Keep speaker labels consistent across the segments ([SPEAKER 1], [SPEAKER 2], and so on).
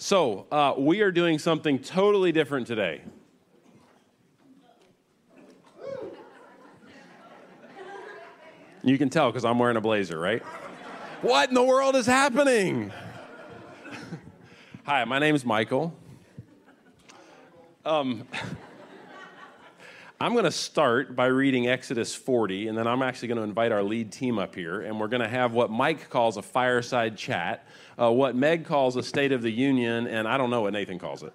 [SPEAKER 1] So, uh, we are doing something totally different today. You can tell because I'm wearing a blazer, right? what in the world is happening? Hi, my name is Michael. Um, I'm going to start by reading Exodus 40, and then I'm actually going to invite our lead team up here, and we're going to have what Mike calls a fireside chat, uh, what Meg calls a State of the Union, and I don't know what Nathan calls it.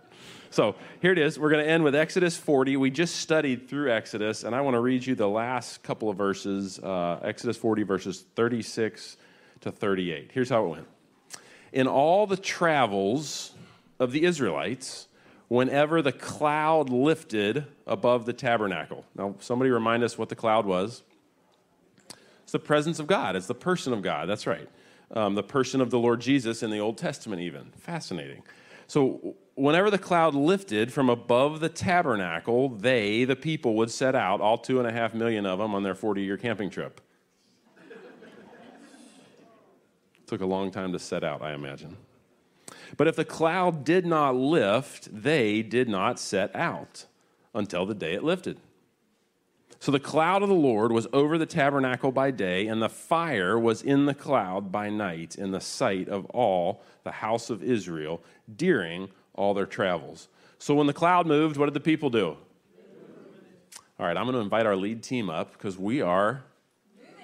[SPEAKER 1] So here it is. We're going to end with Exodus 40. We just studied through Exodus, and I want to read you the last couple of verses uh, Exodus 40, verses 36 to 38. Here's how it went In all the travels of the Israelites, whenever the cloud lifted above the tabernacle. Now, somebody remind us what the cloud was. It's the presence of God, it's the person of God. That's right. Um, the person of the Lord Jesus in the Old Testament, even. Fascinating. So, whenever the cloud lifted from above the tabernacle, they, the people, would set out, all two and a half million of them, on their 40 year camping trip. Took a long time to set out, I imagine. But if the cloud did not lift, they did not set out until the day it lifted. So the cloud of the Lord was over the tabernacle by day, and the fire was in the cloud by night, in the sight of all the house of Israel during all their travels. So when the cloud moved, what did the people do? All right, I'm going to invite our lead team up because we are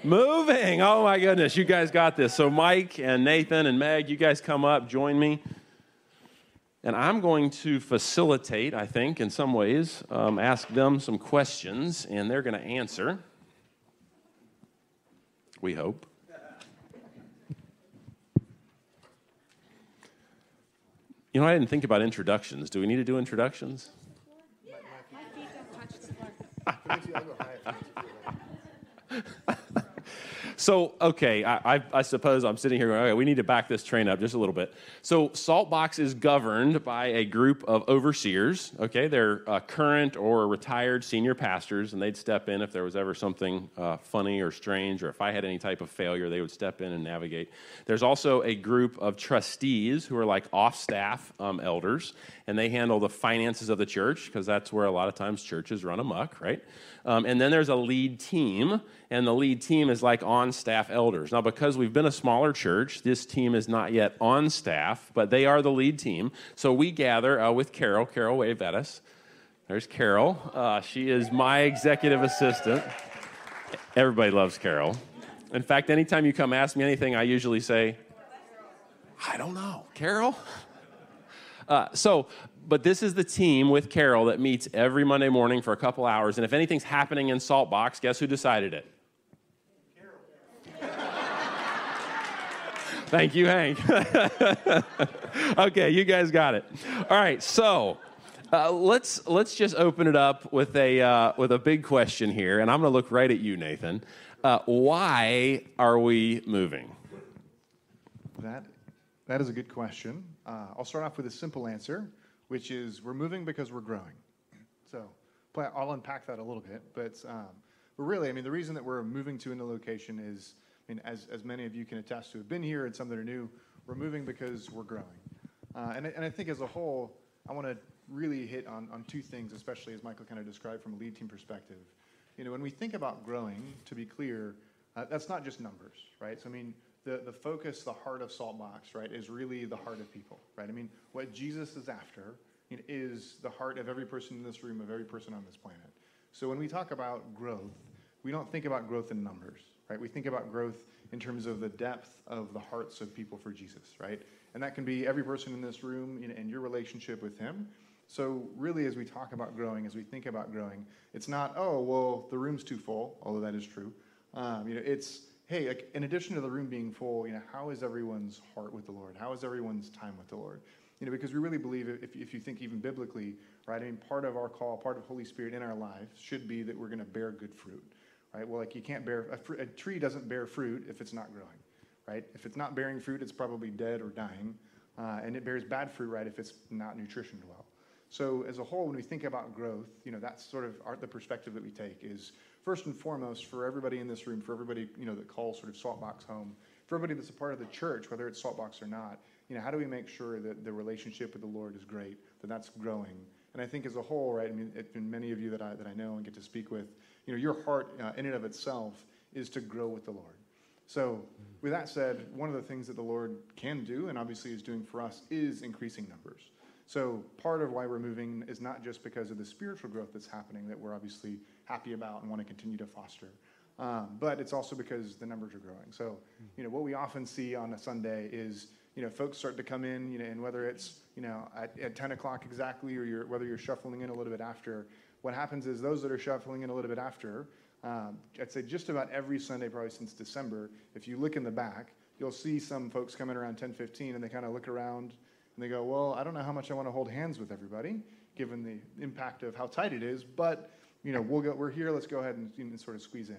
[SPEAKER 1] moving. Oh my goodness, you guys got this. So Mike and Nathan and Meg, you guys come up, join me. And I'm going to facilitate, I think, in some ways, um, ask them some questions, and they're going to answer. We hope. You know, I didn't think about introductions. Do we need to do introductions? Yeah, my feet don't touch the So, okay, I, I, I, suppose I'm sitting here going, okay, we need to back this train up just a little bit. So, Saltbox is governed by a group of overseers, okay? They're uh, current or retired senior pastors, and they'd step in if there was ever something uh, funny or strange, or if I had any type of failure, they would step in and navigate. There's also a group of trustees who are like off staff um, elders, and they handle the finances of the church, because that's where a lot of times churches run amok, right? Um, and then there's a lead team, and the lead team is like on staff elders. Now, because we've been a smaller church, this team is not yet on staff, but they are the lead team. So we gather uh, with Carol. Carol, wave at us. There's Carol. Uh, she is my executive assistant. Everybody loves Carol. In fact, anytime you come ask me anything, I usually say, I don't know. Carol? Uh, so but this is the team with Carol that meets every Monday morning for a couple hours. And if anything's happening in Saltbox, guess who decided it? Thank you, Hank. okay, you guys got it. All right, so uh, let's let's just open it up with a uh, with a big question here, and I'm going to look right at you, Nathan. Uh, why are we moving?
[SPEAKER 2] That that is a good question. Uh, I'll start off with a simple answer which is we're moving because we're growing. So I'll unpack that a little bit, but um, but really, I mean, the reason that we're moving to a new location is, mean, as as many of you can attest to have been here and some that are new, we're moving because we're growing. Uh, and and I think as a whole, I want to really hit on two things, especially as Michael kind of described from a lead team perspective. You know, when we think about growing, to be clear, uh, that's not just numbers, right? So I mean, the, the focus, the heart of Saltbox, right, is really the heart of people, right? I mean, what Jesus is after is the heart of every person in this room, of every person on this planet. So when we talk about growth, we don't think about growth in numbers, right? We think about growth in terms of the depth of the hearts of people for Jesus, right? And that can be every person in this room and your relationship with Him. So really, as we talk about growing, as we think about growing, it's not, oh, well, the room's too full, although that is true. Um, you know, it's hey, like, in addition to the room being full, you know, how is everyone's heart with the Lord? How is everyone's time with the Lord? You know, because we really believe, if, if you think even biblically, right, I mean, part of our call, part of Holy Spirit in our lives should be that we're going to bear good fruit, right? Well, like you can't bear, a, fr- a tree doesn't bear fruit if it's not growing, right? If it's not bearing fruit, it's probably dead or dying. Uh, and it bears bad fruit, right, if it's not nutritioned well. So as a whole, when we think about growth, you know, that's sort of our, the perspective that we take is first and foremost for everybody in this room, for everybody, you know, that calls sort of Saltbox home, for everybody that's a part of the church, whether it's Saltbox or not, you know, how do we make sure that the relationship with the Lord is great, that that's growing? And I think as a whole, right, I mean, it, and many of you that I, that I know and get to speak with, you know, your heart uh, in and of itself is to grow with the Lord. So, with that said, one of the things that the Lord can do, and obviously is doing for us, is increasing numbers. So, part of why we're moving is not just because of the spiritual growth that's happening that we're obviously happy about and want to continue to foster, um, but it's also because the numbers are growing. So, you know, what we often see on a Sunday is, you know, folks start to come in, you know, and whether it's, you know, at, at 10 o'clock exactly or you're, whether you're shuffling in a little bit after, what happens is those that are shuffling in a little bit after, um, I'd say just about every Sunday, probably since December, if you look in the back, you'll see some folks coming around 10:15, and they kind of look around and they go, "Well, I don't know how much I want to hold hands with everybody, given the impact of how tight it is, but you know, we'll go, we're here. Let's go ahead and, sort of squeeze in."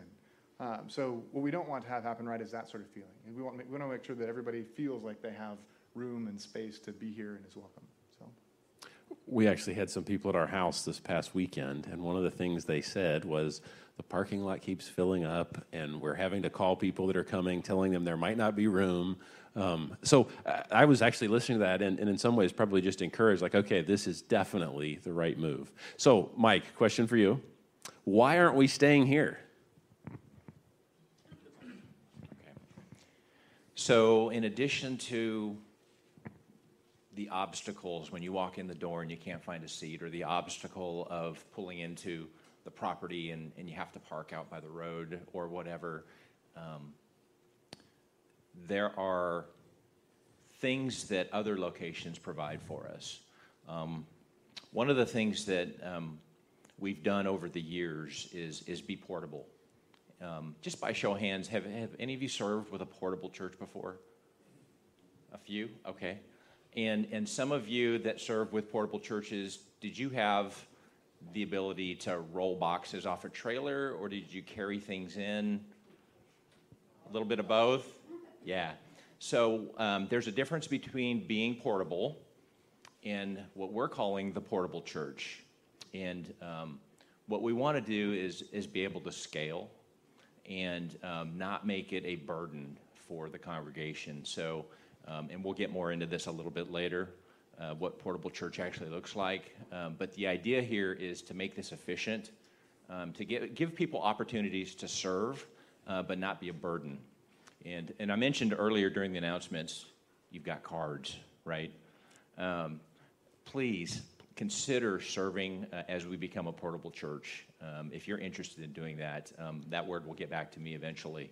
[SPEAKER 2] Um, so what we don't want to have happen, right, is that sort of feeling, and we want we want to make sure that everybody feels like they have room and space to be here and is welcome.
[SPEAKER 1] We actually had some people at our house this past weekend, and one of the things they said was the parking lot keeps filling up, and we're having to call people that are coming, telling them there might not be room. Um, so uh, I was actually listening to that, and, and in some ways, probably just encouraged, like, okay, this is definitely the right move. So, Mike, question for you Why aren't we staying here?
[SPEAKER 3] So, in addition to the obstacles when you walk in the door and you can't find a seat, or the obstacle of pulling into the property and, and you have to park out by the road or whatever, um, there are things that other locations provide for us. Um, one of the things that um, we've done over the years is, is be portable. Um, just by show of hands, have, have any of you served with a portable church before? A few? Okay. And, and some of you that serve with portable churches, did you have the ability to roll boxes off a trailer or did you carry things in? A little bit of both? Yeah. So um, there's a difference between being portable and what we're calling the portable church. And um, what we want to do is, is be able to scale and um, not make it a burden for the congregation. So and we'll get more into this a little bit later, uh, what portable church actually looks like. Um, but the idea here is to make this efficient, um, to get, give people opportunities to serve, uh, but not be a burden. And, and I mentioned earlier during the announcements, you've got cards, right? Um, please consider serving uh, as we become a portable church. Um, if you're interested in doing that, um, that word will get back to me eventually.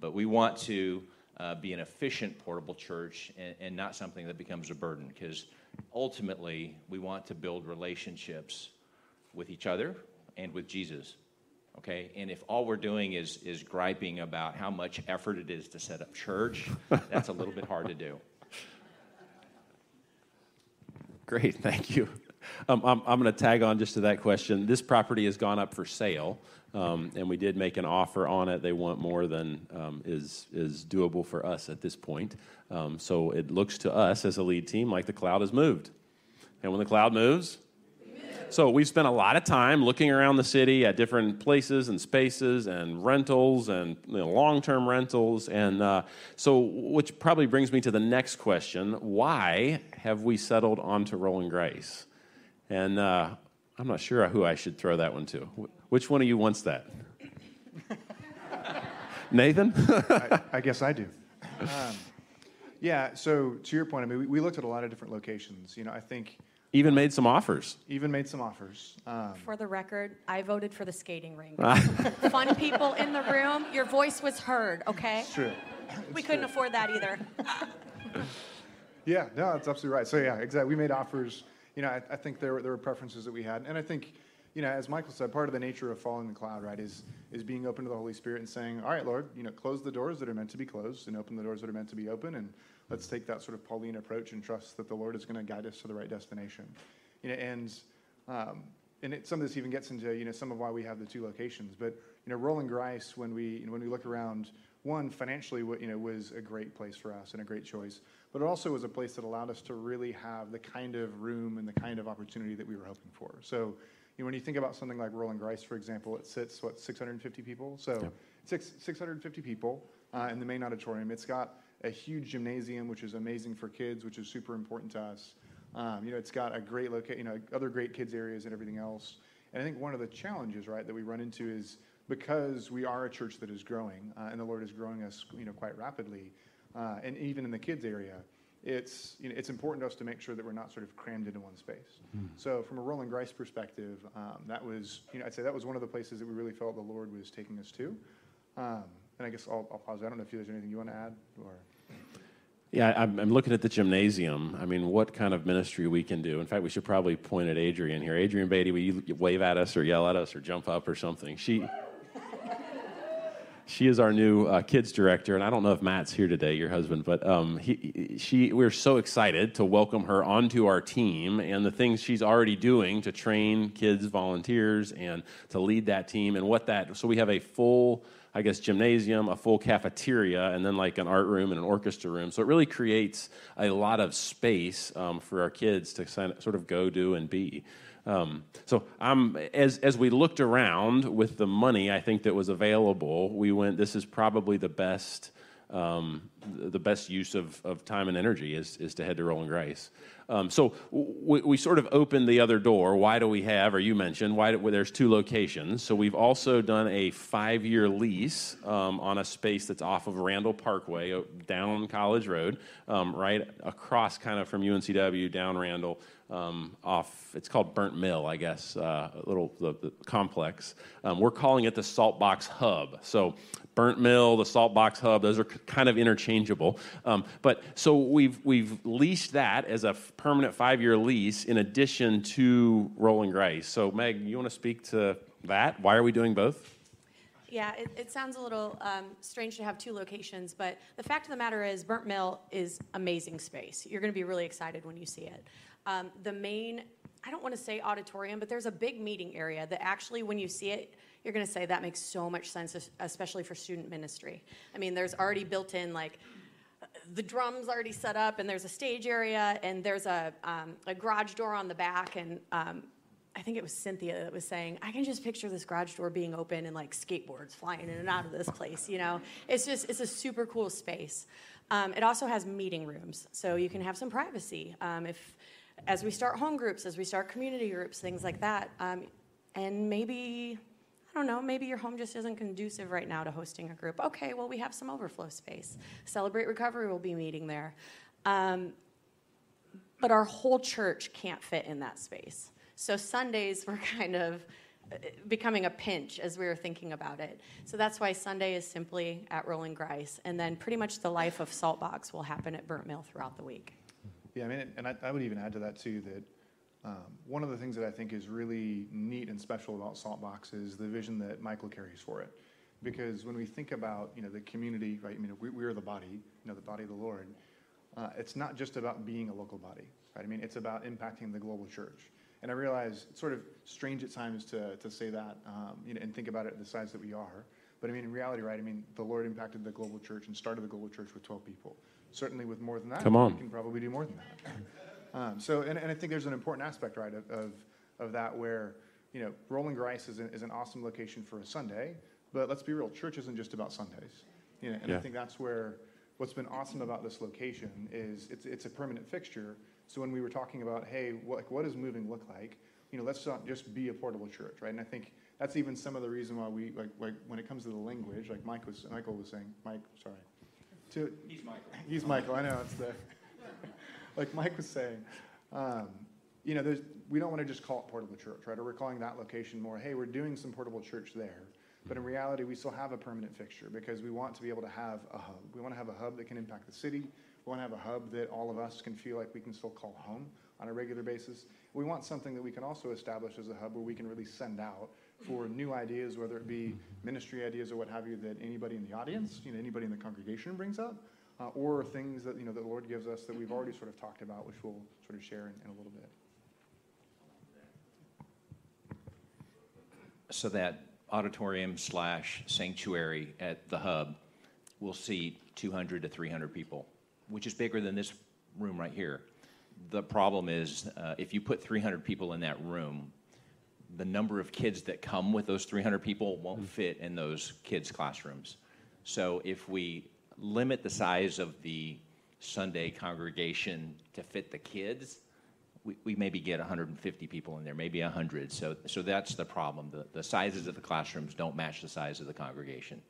[SPEAKER 3] but we want to uh, be an efficient portable church and, and not something that becomes a burden because ultimately we want to build relationships with each other and with Jesus. Okay, and if all we're doing is is griping about how much effort it is to set up church, that's a little bit hard to do.
[SPEAKER 1] Great, thank you. Um, I'm, I'm going to tag on just to that question. This property has gone up for sale, um, and we did make an offer on it. They want more than um, is, is doable for us at this point. Um, so it looks to us as a lead team like the cloud has moved. And when the cloud moves, so we've spent a lot of time looking around the city at different places and spaces and rentals and you know, long-term rentals. And uh, so, which probably brings me to the next question: Why have we settled onto Roland-Grise? And uh, I'm not sure who I should throw that one to. Which one of you wants that? Nathan?
[SPEAKER 2] I, I, guess I do. Um, yeah, so to your point, I mean, we, we, looked at a lot of different locations. You know, I think.
[SPEAKER 1] Even made some offers.
[SPEAKER 2] Even made some offers. Um,
[SPEAKER 4] for the record, I voted for the skating rink. Fun people in the room, your voice was heard, okay?
[SPEAKER 2] It's true.
[SPEAKER 4] we couldn't
[SPEAKER 2] true.
[SPEAKER 4] afford that either.
[SPEAKER 2] yeah, no, that's absolutely right. So, yeah, exactly. We made offers you know, I, I think there were, there were preferences that we had. And I think, you know, as Michael said, part of the nature of following the cloud, right, is, is being open to the Holy Spirit and saying, all right, Lord, you know, close the doors that are meant to be closed and open the doors that are meant to be open. And let's take that sort of Pauline approach and trust that the Lord is going to guide us to the right destination. You know, and, um, and it, some of this even gets into, you know, some of why we have the two locations. But, you know, Roland-Grise, when we, when we look around, one, financially, you know, was a great place for us and a great choice but it also was a place that allowed us to really have the kind of room and the kind of opportunity that we were hoping for. So, you know, when you think about something like Roland-Grise, for example, it sits, what, 650 people? So, six, 650 people uh, in the main auditorium. It's got a huge gymnasium, which is amazing for kids, which is super important to us. Um, you know, it's got a great location, you know, other great kids areas and everything else. And I think one of the challenges, right, that we run into is because we are a church that is growing, uh, and the Lord is growing us, you know, quite rapidly, uh, and even in the kids area, it's you know, it's important to us to make sure that we're not sort of crammed into one space. So from a Roland-Grise perspective, um, that was you know I'd say that was one of the places that we really felt the Lord was taking us to. Um, and I guess I'll, I'll pause. I don't know if there's anything you want to add or.
[SPEAKER 1] Yeah, I'm, I'm looking at the gymnasium. I mean, what kind of ministry we can do. In fact, we should probably point at Adrian here. Adrian Beatty, will you wave at us or yell at us or jump up or something? She, she is our new uh, kids director, and I don't know if Matt's here today, your husband, but um, he, she, we're so excited to welcome her onto our team and the things she's already doing to train kids, volunteers, and to lead that team, and what that. So we have a full, I guess, gymnasium, a full cafeteria, and then like an art room and an orchestra room. So it really creates a lot of space um, for our kids to sort of go, do, and be. Um, so um, as, as we looked around with the money I think that was available, we went, this is probably the best, um, the best use of, of time and energy is, is to head to Roland-Grise. Um, so we, we, sort of opened the other door. Why do we have, or you mentioned, why do, well, there's two locations. So we've also done a five-year lease um, on a space that's off of Randall Parkway, down College Road, um, right across kind of from UNCW, down Randall, um, off, it's called Burnt Mill, I guess, uh, a little the, the complex. Um, we're calling it the Saltbox Hub. So Burnt Mill, the Salt Box Hub, those are kind of interchangeable. Um, but so we've, we've leased that as a permanent five year lease in addition to Roland-Grise. So, Meg, you want to speak to that? Why are we doing both?
[SPEAKER 4] Yeah, it, it sounds a little um, strange to have two locations, but the fact of the matter is, Burnt Mill is amazing space. You're going to be really excited when you see it. Um, the main, I don't want to say auditorium, but there's a big meeting area that actually, when you see it, you're going to say that makes so much sense, especially for student ministry. I mean, there's already built in like the drums already set up, and there's a stage area, and there's a, um, a garage door on the back, and um, I think it was Cynthia that was saying, I can just picture this garage door being open and like skateboards flying in and out of this place. You know, it's just it's a super cool space. Um, it also has meeting rooms, so you can have some privacy. Um, if as we start home groups, as we start community groups, things like that, um, and maybe I don't know, maybe your home just isn't conducive right now to hosting a group. Okay, well, we have some overflow space. Celebrate Recovery will be meeting there. Um, but our whole church can't fit in that space. So Sundays were kind of uh, becoming a pinch as we were thinking about it. So that's why Sunday is simply at Roland-Grise. And then pretty much the life of Saltbox will happen at Burnt Mill throughout the week.
[SPEAKER 2] Yeah, I mean, and I, I would even add to that too that um, one of the things that I think is really neat and special about Saltbox is the vision that Michael carries for it. Because when we think about you know the community, right? I mean, we, we are the body, you know, the body of the Lord. Uh, it's not just about being a local body, right? I mean, it's about impacting the global church. And I realize it's sort of strange at times to, to say that um, you know, and think about it the size that we are. But I mean, in reality, right? I mean, the Lord impacted the global church and started the global church with 12 people. Certainly, with more than that,
[SPEAKER 1] Come on.
[SPEAKER 2] we can probably do more than that. Um, so, and, and I think there's an important aspect, right, of, of, of that where, you know, Roland-Grise is an, is an awesome location for a Sunday, but let's be real, church isn't just about Sundays. You know, and I think that's where what's been awesome about this location is it's, it's a permanent fixture. So when we were talking about, hey, what, like, what does moving look like? You know, let's not just be a portable church, right? And I think that's even some of the reason why we, like, like when it comes to the language, like Mike was, Michael was saying, Mike, sorry. To,
[SPEAKER 3] He's Michael.
[SPEAKER 2] He's Michael. I know it's the like Mike was saying. Um, you know, there's we don't want to just call it portable church, right? Or we're calling that location more. Hey, we're doing some portable church there, but in reality, we still have a permanent fixture because we want to be able to have a hub. We want to have a hub that can impact the city. We want to have a hub that all of us can feel like we can still call home on a regular basis. We want something that we can also establish as a hub where we can really send out for new ideas, whether it be ministry ideas or what have you, that anybody in the audience, you know, anybody in the congregation brings up, uh, or things that you know the Lord gives us that we've already sort of talked about, which we'll sort of share in, in a little bit.
[SPEAKER 3] So that auditorium slash sanctuary at the hub will seat 200 to 300 people, which is bigger than this room right here. The problem is, uh, if you put 300 people in that room, the number of kids that come with those 300 people won't fit in those kids' classrooms. So if we limit the size of the Sunday congregation to fit the kids, we, we maybe get 150 people in there, maybe 100. So, so that's the problem. The, the sizes of the classrooms don't match the size of the congregation.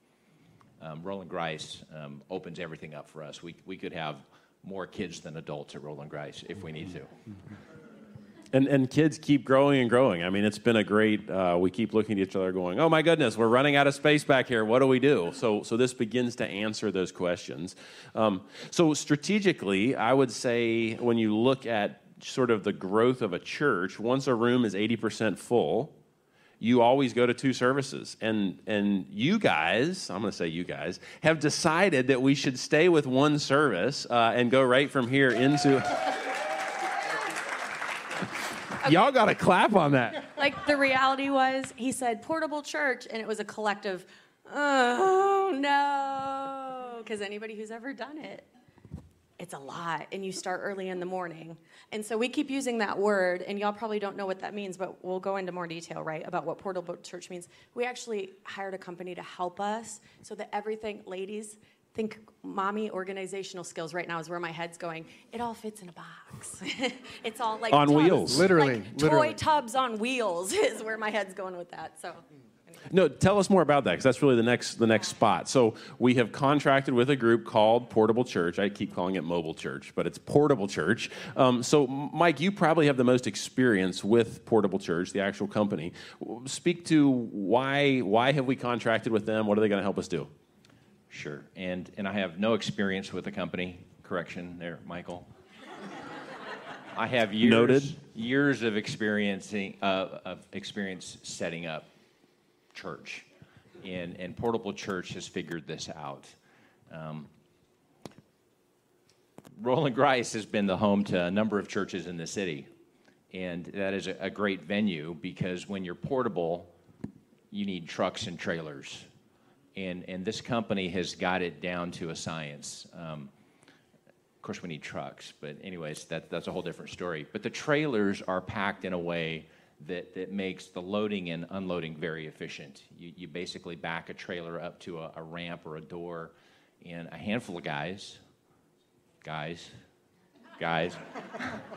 [SPEAKER 3] Um, Roland-Grise um, opens everything up for us. We, we could have more kids than adults at Roland-Grise if we need to.
[SPEAKER 1] And, and kids keep growing and growing. I mean, it's been a great, uh, we keep looking at each other going, oh my goodness, we're running out of space back here. What do we do? So, so this begins to answer those questions. Um, so, strategically, I would say when you look at sort of the growth of a church, once a room is 80% full, you always go to two services. And, and you guys, I'm going to say you guys, have decided that we should stay with one service uh, and go right from here into. Y'all got to clap on that.
[SPEAKER 4] Like the reality was, he said portable church, and it was a collective, oh no, because anybody who's ever done it, it's a lot, and you start early in the morning. And so we keep using that word, and y'all probably don't know what that means, but we'll go into more detail, right, about what portable church means. We actually hired a company to help us so that everything, ladies, think mommy organizational skills right now is where my head's going. It all fits in a box. it's all like
[SPEAKER 1] On
[SPEAKER 4] tubs.
[SPEAKER 1] wheels.
[SPEAKER 2] Literally,
[SPEAKER 4] Like
[SPEAKER 2] literally.
[SPEAKER 4] toy tubs on wheels is where my head's going with that. So
[SPEAKER 1] No, tell us more about that because that's really the next the next spot. So we have contracted with a group called Portable Church. I keep calling it Mobile Church, but it's Portable Church. Um, so, Mike, you probably have the most experience with Portable Church, the actual company. Speak to why why have we contracted with them? What are they going to help us do?
[SPEAKER 3] Sure. And, and I have no experience with the company. Correction there, Michael. I have years,
[SPEAKER 1] Noted.
[SPEAKER 3] years of experiencing uh, of experience setting up church, and and Portable Church has figured this out. Um, Roland-Grise has been the home to a number of churches in the city, and that is a, a great venue because when you're portable, you need trucks and trailers, and and this company has got it down to a science. Um, of course, we need trucks, but anyways, that, that's a whole different story. But the trailers are packed in a way that, that makes the loading and unloading very efficient. You, you basically back a trailer up to a, a ramp or a door, and a handful of guys, guys, guys,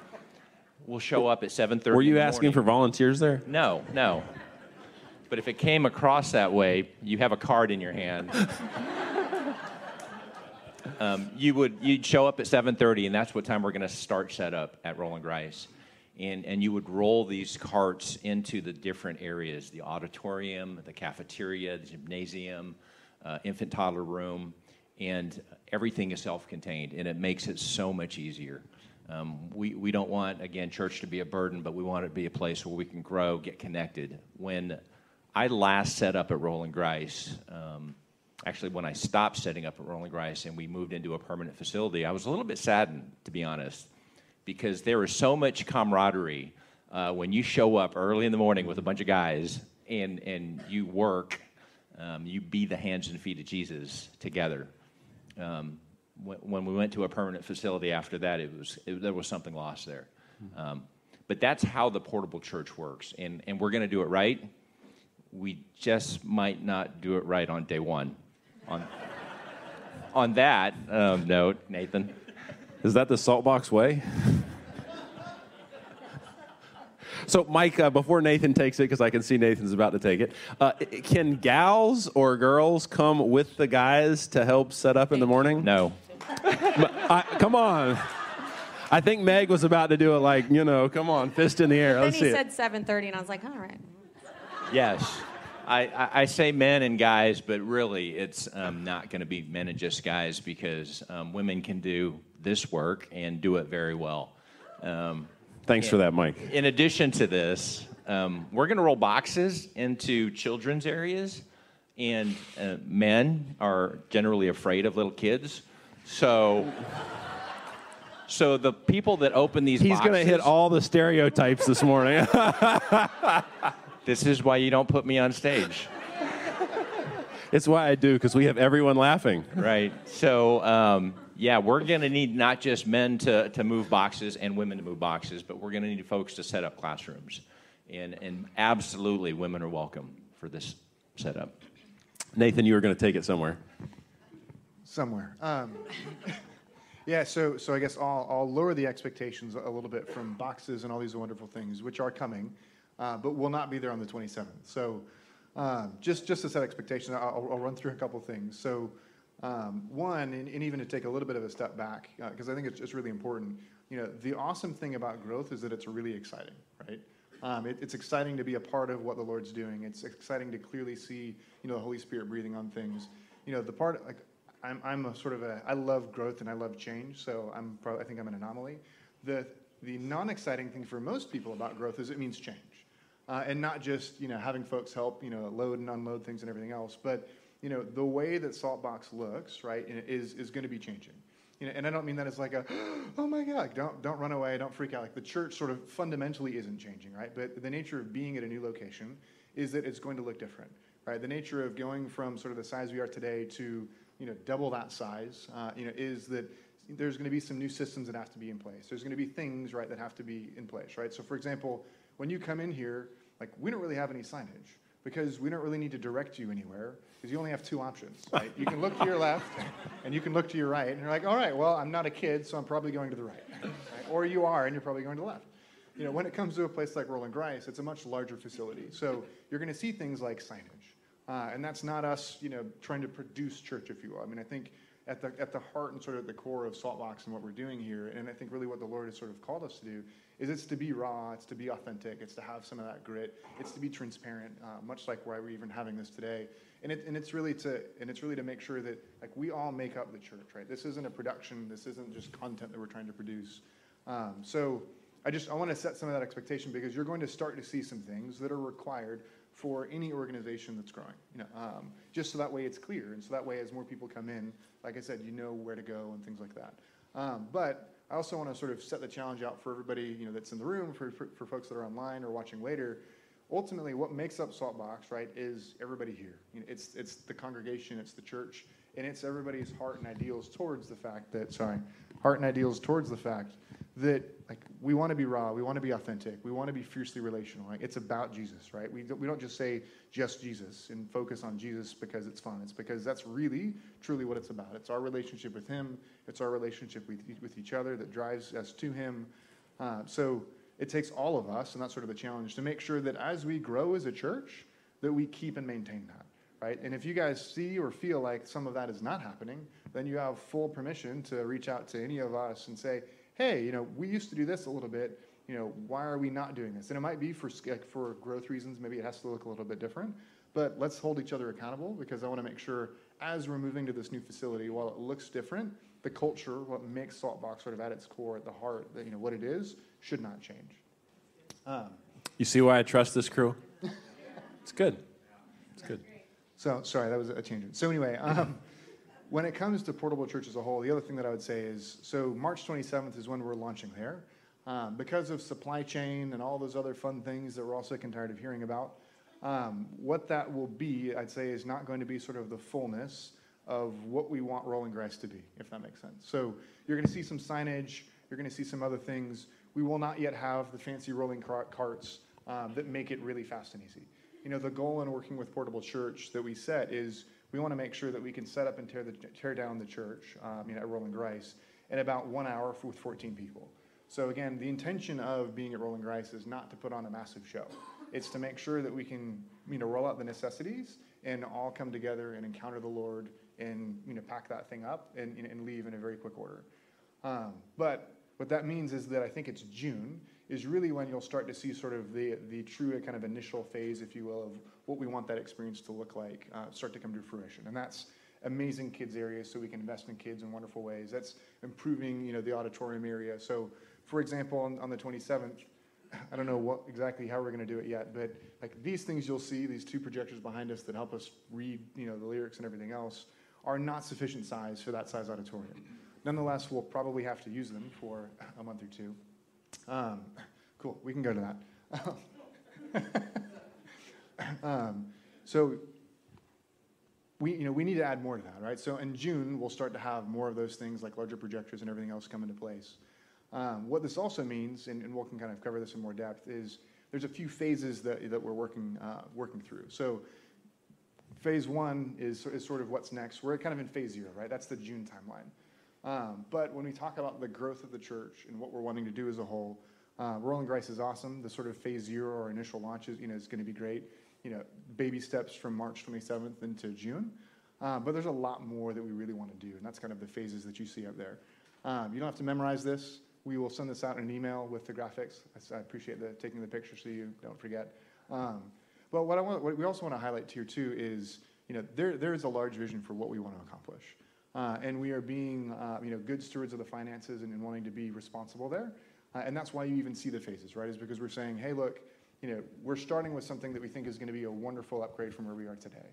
[SPEAKER 3] will show up at 7.30
[SPEAKER 1] Were you asking for volunteers there?
[SPEAKER 3] No, no. But if it came across that way, you have a card in your hand. um, you would you'd show up at 7:30, and that's what time we're going to start setup at Roland-Grise, and and you would roll these carts into the different areas: the auditorium, the cafeteria, the gymnasium, uh, infant toddler room, and everything is self-contained, and it makes it so much easier. Um, we, we don't want, again, church to be a burden, but we want it to be a place where we can grow, get connected. When I last set up at Roland-Grise, um, actually, when I stopped setting up at Roland-Grise and we moved into a permanent facility, I was a little bit saddened, to be honest, because there is so much camaraderie uh, when you show up early in the morning with a bunch of guys and, and you work, um, you be the hands and feet of Jesus together. Um, when, when we went to a permanent facility after that, it was it, there was something lost there. Um, but that's how the portable church works, and and we're going to do it right. We just might not do it right on day one. On on that um, note, Nathan.
[SPEAKER 1] Is that the Saltbox way? so, Mike, uh, before Nathan takes it, because I can see Nathan's about to take it, uh, can gals or girls come with the guys to help set up in the morning?
[SPEAKER 3] No,
[SPEAKER 1] I, come on. I think Meg was about to do it like, you know, come on, fist in the air.
[SPEAKER 4] then
[SPEAKER 1] Let's
[SPEAKER 4] he
[SPEAKER 1] see
[SPEAKER 4] said 7:30, and I was like, all right.
[SPEAKER 3] Yes. I, I, I say men and guys, but really it's um, not going to be men and just guys because um, women can do this work and do it very well. Um,
[SPEAKER 1] Thanks for that, Mike.
[SPEAKER 3] In addition to this, um, we're going to roll boxes into children's areas, and uh, men are generally afraid of little kids. So, so the people that open these
[SPEAKER 1] He's
[SPEAKER 3] boxes,
[SPEAKER 1] to hit all the stereotypes this morning.
[SPEAKER 3] This is why you don't put me on stage,
[SPEAKER 1] it's why I do, because we have everyone laughing.
[SPEAKER 3] right? So, um, yeah, we're going to need not just men to, to move boxes and women to move boxes, but we're going to need folks to set up classrooms, and and absolutely, women are welcome for this setup.
[SPEAKER 1] Nathan, you were going to take it somewhere.
[SPEAKER 2] somewhere. Um, yeah, so so I guess I'll, I'll lower the expectations a little bit from boxes and all these wonderful things, which are coming, uh, but will not be there on the 27th. So um, just just to set expectations, I'll, I'll run through a couple things. So um, one, and, and even to take a little bit of a step back, because I think it's, it's really important. You know, the awesome thing about growth is that it's really exciting, right? Um, it, it's exciting to be a part of what the Lord's doing. It's exciting to clearly see, you know, the Holy Spirit breathing on things. You know, the part like I'm, I'm a sort of a I love growth and I love change, so I'm probably I think I'm an anomaly. The the non-exciting thing for most people about growth is it means change, uh, and not just you know having folks help you know load and unload things and everything else, but you know the way that Saltbox looks right is is going to be changing. You know, and I don't mean that as like a, oh my God, don't, don't run away, don't freak out. Like the church sort of fundamentally isn't changing, right? But the nature of being at a new location is that it's going to look different, right? The nature of going from sort of the size we are today to, you know, double that size, uh, you know, is that there's going to be some new systems that have to be in place. There's going to be things, right, that have to be in place, right? So for example, when you come in here, like we don't really have any signage because we don't really need to direct you anywhere because you only have two options, right? You can look to your left and you can look to your right, and you're like, all right, well, I'm not a kid, so I'm probably going to the right. right? Or you are, and you're probably going to the left. You know, when it comes to a place like Roland-Grise, it's a much larger facility. So you're going to see things like signage. Uh, and that's not us, you know, trying to produce church, if you will. I mean, I think at the, at the heart and sort of at the core of Saltbox and what we're doing here, and I think really what the Lord has sort of called us to do, is it's to be raw, it's to be authentic, it's to have some of that grit, it's to be transparent, uh, much like why we're even having this today. And, it, and it's really to and it's really to make sure that like we all make up the church, right? This isn't a production, this isn't just content that we're trying to produce. Um, so I just I want to set some of that expectation because you're going to start to see some things that are required for any organization that's growing. You know, um, just so that way it's clear, and so that way as more people come in, like I said, you know where to go and things like that. Um, but I also want to sort of set the challenge out for everybody, you know, that's in the room, for, for, for folks that are online or watching later. Ultimately, what makes up Saltbox, right, is everybody here. You know, it's it's the congregation, it's the church, and it's everybody's heart and ideals towards the fact that sorry, heart and ideals towards the fact that like we want to be raw, we want to be authentic, we want to be fiercely relational. It's about Jesus, right? We don't, we don't just say just Jesus and focus on Jesus because it's fun. It's because that's really truly what it's about. It's our relationship with Him. It's our relationship with with each other that drives us to Him. Uh, so it takes all of us, and that's sort of the challenge, to make sure that as we grow as a church, that we keep and maintain that. Right? And if you guys see or feel like some of that is not happening, then you have full permission to reach out to any of us and say, hey, you know, we used to do this a little bit. You know, why are we not doing this? And it might be for like, for growth reasons. Maybe it has to look a little bit different. But let's hold each other accountable because I want to make sure as we're moving to this new facility, while it looks different, the culture, what makes Saltbox sort of at its core, at the heart, you know, what it is, should not change. Um,
[SPEAKER 1] You see why I trust this crew? It's good. It's good.
[SPEAKER 2] So, sorry, that was a tangent. So, anyway, um, when it comes to Portable Church as a whole, the other thing that I would say is so March 27th is when we're launching there. Um, because of supply chain and all those other fun things that we're all sick and tired of hearing about, um, what that will be, I'd say, is not going to be sort of the fullness of what we want Roland-Grise to be, if that makes sense. So, you're going to see some signage, you're going to see some other things. We will not yet have the fancy rolling carts um, that make it really fast and easy. You know, the goal in working with Portable Church that we set is we want to make sure that we can set up and tear, the, tear down the church um, you know, at Roland-Grise in about one hour with 14 people. So again, the intention of being at Roland-Grise is not to put on a massive show. It's to make sure that we can, you know, roll out the necessities and all come together and encounter the Lord and, you know, pack that thing up and, and leave in a very quick order. Um, but what that means is that I think it's June is really when you'll start to see sort of the, the true kind of initial phase, if you will, of what we want that experience to look like uh, start to come to fruition. And that's amazing kids areas so we can invest in kids in wonderful ways. That's improving, you know, the auditorium area. So, for example, on, on the 27th, I don't know what exactly how we're going to do it yet, but like these things you'll see, these two projectors behind us that help us read, you know, the lyrics and everything else, are not sufficient size for that size auditorium. Nonetheless, we'll probably have to use them for a month or two. Um, cool, we can go to that. um, so we, you know, we need to add more to that, right? So in June, we'll start to have more of those things like larger projectors and everything else come into place. Um, what this also means, and, and we can kind of cover this in more depth, is there's a few phases that, that we're working, uh, working through. So phase one is, is sort of what's next. We're kind of in phase zero, right? That's the June timeline. Um, but when we talk about the growth of the church and what we're wanting to do as a whole, uh, Roland-Grise is awesome. The sort of phase zero or initial launches, you know, is going to be great. You know, baby steps from March 27th into June. Uh, but there's a lot more that we really want to do, and that's kind of the phases that you see up there. Um, you don't have to memorize this. We will send this out in an email with the graphics. I, I appreciate the taking the picture so you don't forget. Um, but what I want, what we also want to highlight here too is, you know, there there is a large vision for what we want to accomplish, uh, and we are being, uh, you know, good stewards of the finances and, and wanting to be responsible there. Uh, and that's why you even see the phases, right? Is because we're saying, hey, look, you know, we're starting with something that we think is going to be a wonderful upgrade from where we are today.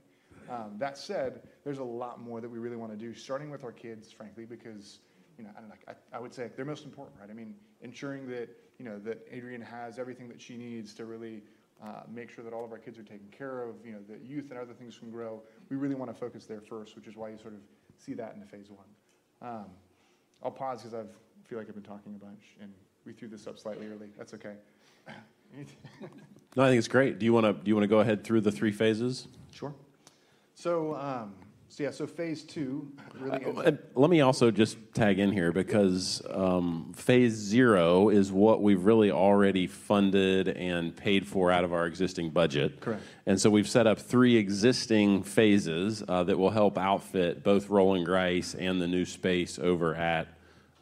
[SPEAKER 2] Um, that said, there's a lot more that we really want to do, starting with our kids, frankly, because you know, I know, I, I would say they're most important, right? I mean, ensuring that you know that Adrian has everything that she needs to really uh, make sure that all of our kids are taken care of. You know, that youth and other things can grow. We really want to focus there first, which is why you sort of see that in the phase one. Um, I'll pause because I feel like I've been talking a bunch, and we threw this up slightly early. That's okay.
[SPEAKER 1] No, I think it's great. Do you want to do you want to go ahead through the three phases?
[SPEAKER 2] Sure. So, um, so yeah, so phase two really.
[SPEAKER 1] Uh, Let me also just tag in here because um, phase zero is what we've really already funded and paid for out of our existing budget.
[SPEAKER 2] Correct.
[SPEAKER 1] And so we've set up three existing phases uh, that will help outfit both Roland-Grise and the new space over at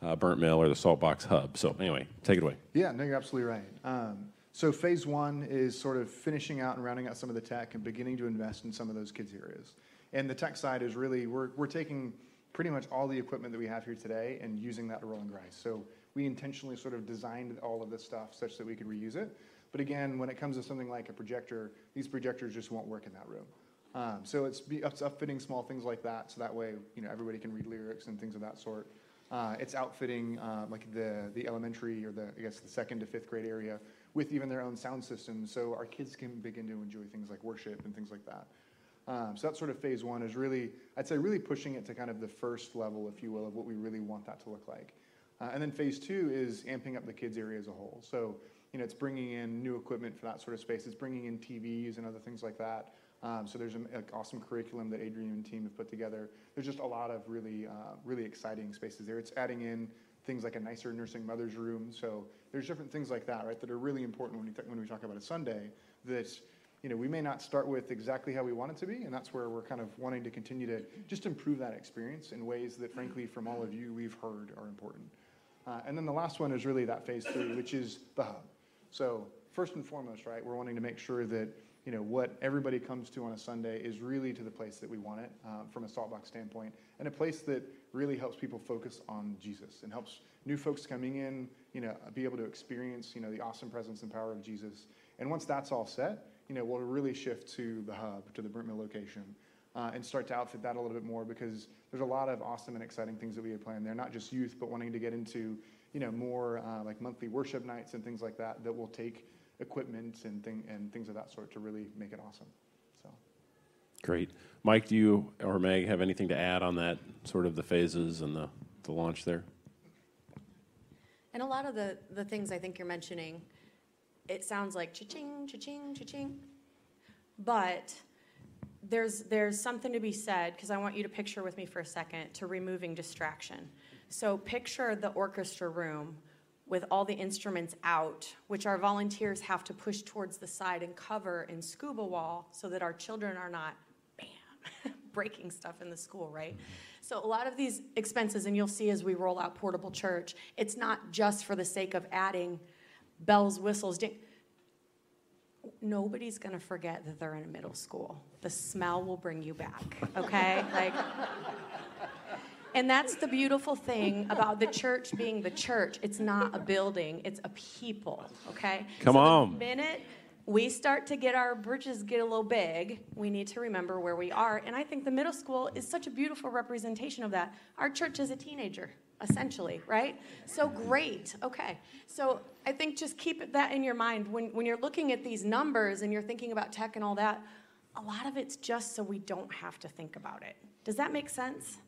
[SPEAKER 1] uh, Burnt Mill or the Saltbox Hub. So anyway, take it away.
[SPEAKER 2] Yeah, no, you're absolutely right. Um, so phase one is sort of finishing out and rounding out some of the tech and beginning to invest in some of those kids areas. And the tech side is really we're we're taking pretty much all the equipment that we have here today and using that to Roland-Grise. So we intentionally sort of designed all of this stuff such that we could reuse it. But again, when it comes to something like a projector, these projectors just won't work in that room. Um, so it's, upfitting small things like that, so that way you know everybody can read lyrics and things of that sort. Uh, it's outfitting uh, like the the elementary or the I guess the second to fifth grade area with even their own sound systems, so our kids can begin to enjoy things like worship and things like that. Um, so that's sort of phase one is really, I'd say, really pushing it to kind of the first level, if you will, of what we really want that to look like. Uh, and then phase two is amping up the kids area as a whole. So, you know, it's bringing in new equipment for that sort of space. It's bringing in TVs and other things like that. Um, so there's an awesome curriculum that Adrian and team have put together. There's just a lot of really, uh, really exciting spaces there. It's adding in things like a nicer nursing mother's room. So there's different things like that, right, that are really important when we, when we talk about a Sunday that you know, we may not start with exactly how we want it to be, and that's where we're kind of wanting to continue to just improve that experience in ways that, frankly, from all of you, we've heard are important. Uh, and then the last one is really that phase three, which is the hub. So first and foremost, right, we're wanting to make sure that you know what everybody comes to on a Sunday is really to the place that we want it uh, from a saltbox standpoint, and a place that really helps people focus on Jesus and helps new folks coming in, you know, be able to experience you know the awesome presence and power of Jesus. And once that's all set, you know, we'll really shift to the hub, to the Burnt Mill location, uh, and start to outfit that a little bit more because there's a lot of awesome and exciting things that we have planned there. Not just youth, but wanting to get into, you know, more uh, like monthly worship nights and things like that that will take equipment and thing and things of that sort to really make it awesome.
[SPEAKER 1] Great. Mike, do you or Meg have anything to add on that sort of the phases and the, the launch there?
[SPEAKER 4] And a lot of the, the things I think you're mentioning, it sounds like cha-ching, cha-ching, cha-ching. But there's, there's something to be said, because I want you to picture with me for a second, to removing distraction. So picture the orchestra room with all the instruments out, which our volunteers have to push towards the side and cover in scuba wall so that our children are not, breaking stuff in the school, right? So a lot of these expenses, and you'll see as we roll out portable church, it's not just for the sake of adding bells, whistles, ding. Nobody's gonna forget that they're in a middle school. The smell will bring you back, okay? like, and that's the beautiful thing about the church being the church. It's not a building, it's a people, okay?
[SPEAKER 1] Come
[SPEAKER 4] so
[SPEAKER 1] on.
[SPEAKER 4] Minute we start to get our bridges get a little big, we need to remember where we are. And I think the middle school is such a beautiful representation of that. Our church is a teenager, essentially, right? So great. Okay. So I think just keep that in your mind when, when you're looking at these numbers and you're thinking about tech and all that. A lot of it's just so we don't have to think about it. Does that make sense?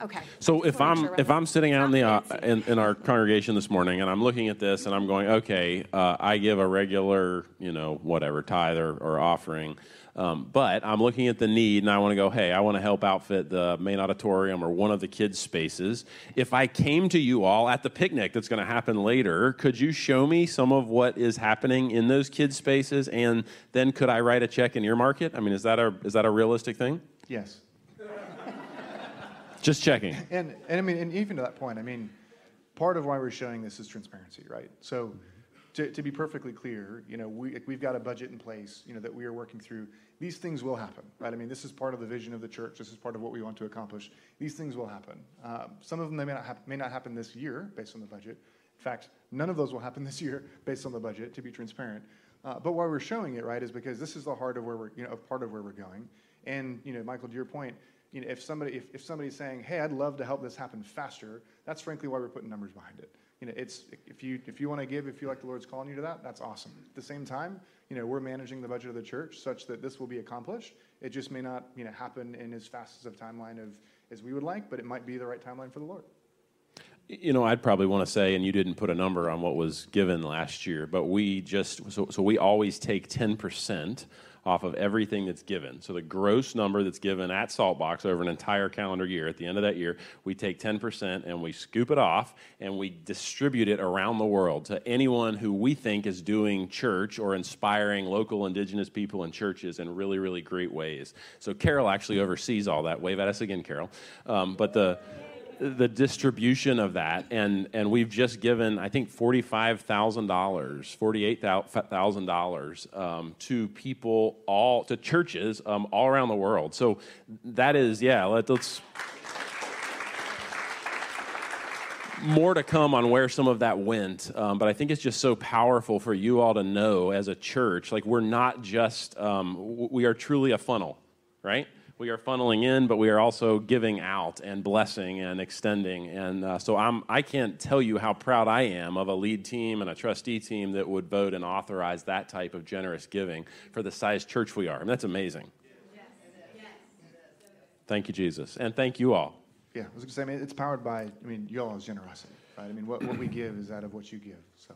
[SPEAKER 4] Okay.
[SPEAKER 1] So
[SPEAKER 4] I
[SPEAKER 1] if
[SPEAKER 4] just wanna make
[SPEAKER 1] I'm
[SPEAKER 4] sure
[SPEAKER 1] if I'm sitting out in the uh, in, in our congregation this morning and I'm looking at this and I'm going, okay, uh, I give a regular, you know, whatever tithe or, or offering, um, but I'm looking at the need and I want to go, hey, I want to help outfit the main auditorium or one of the kids' spaces. If I came to you all at the picnic that's going to happen later, could you show me some of what is happening in those kids' spaces, and then could I write a check and earmark it? I mean, is that a is that a realistic thing?
[SPEAKER 2] Yes.
[SPEAKER 1] Just checking.
[SPEAKER 2] And, and I mean, and even to that point, I mean, part of why we're showing this is transparency, right? So to, to be perfectly clear, you know, we, we've got a budget in place, you know, that we are working through. These things will happen, right? I mean, this is part of the vision of the church. This is part of what we want to accomplish. These things will happen. Um, some of them they may not, hap- may not happen this year based on the budget. In fact, none of those will happen this year based on the budget, to be transparent. Uh, but why we're showing it, right, is because this is the heart of where we're, you know, of part of where we're going. And, you know, Michael, to your point, you know, if somebody, if, if somebody's saying, hey, I'd love to help this happen faster, that's frankly why we're putting numbers behind it. You know, it's, if you, if you want to give, if you like the Lord's calling you to that, that's awesome. At the same time, you know, we're managing the budget of the church such that this will be accomplished. It just may not, you know, happen in as fast as a timeline of, as we would like, but it might be the right timeline for the Lord.
[SPEAKER 1] You know, I'd probably want to say, and you didn't put a number on what was given last year, but we just, so, so we always take 10% off of everything that's given. So the gross number that's given at Saltbox over an entire calendar year, at the end of that year, we take 10% and we scoop it off and we distribute it around the world to anyone who we think is doing church or inspiring local indigenous people and churches in really, really great ways. So Carol actually oversees all that. Wave at us again, Carol. Um, but the, the distribution of that, and and we've just given I think forty five thousand dollars, forty eight thousand dollars um, to people all to churches um, all around the world. So that is yeah. Let, let's more to come on where some of that went, um, but I think it's just so powerful for you all to know as a church. Like we're not just um, we are truly a funnel, right? We are funneling in, but we are also giving out and blessing and extending. And uh, so I'm I can't tell you how proud I am of a lead team and a trustee team that would vote and authorize that type of generous giving for the size church we are. I mean, that's amazing. Thank you, Jesus, and thank you all.
[SPEAKER 2] Yeah, I was going to say, I mean, it's powered by, I mean, y'all's generosity, right? I mean, what, what we give is out of what you give, so.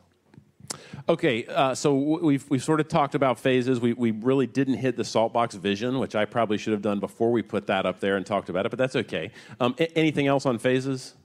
[SPEAKER 1] Okay, uh, so we've, we've sort of talked about phases. We, we really didn't hit the Saltbox vision, which I probably should have done before we put that up there and talked about it, but that's okay. Um, anything else on phases?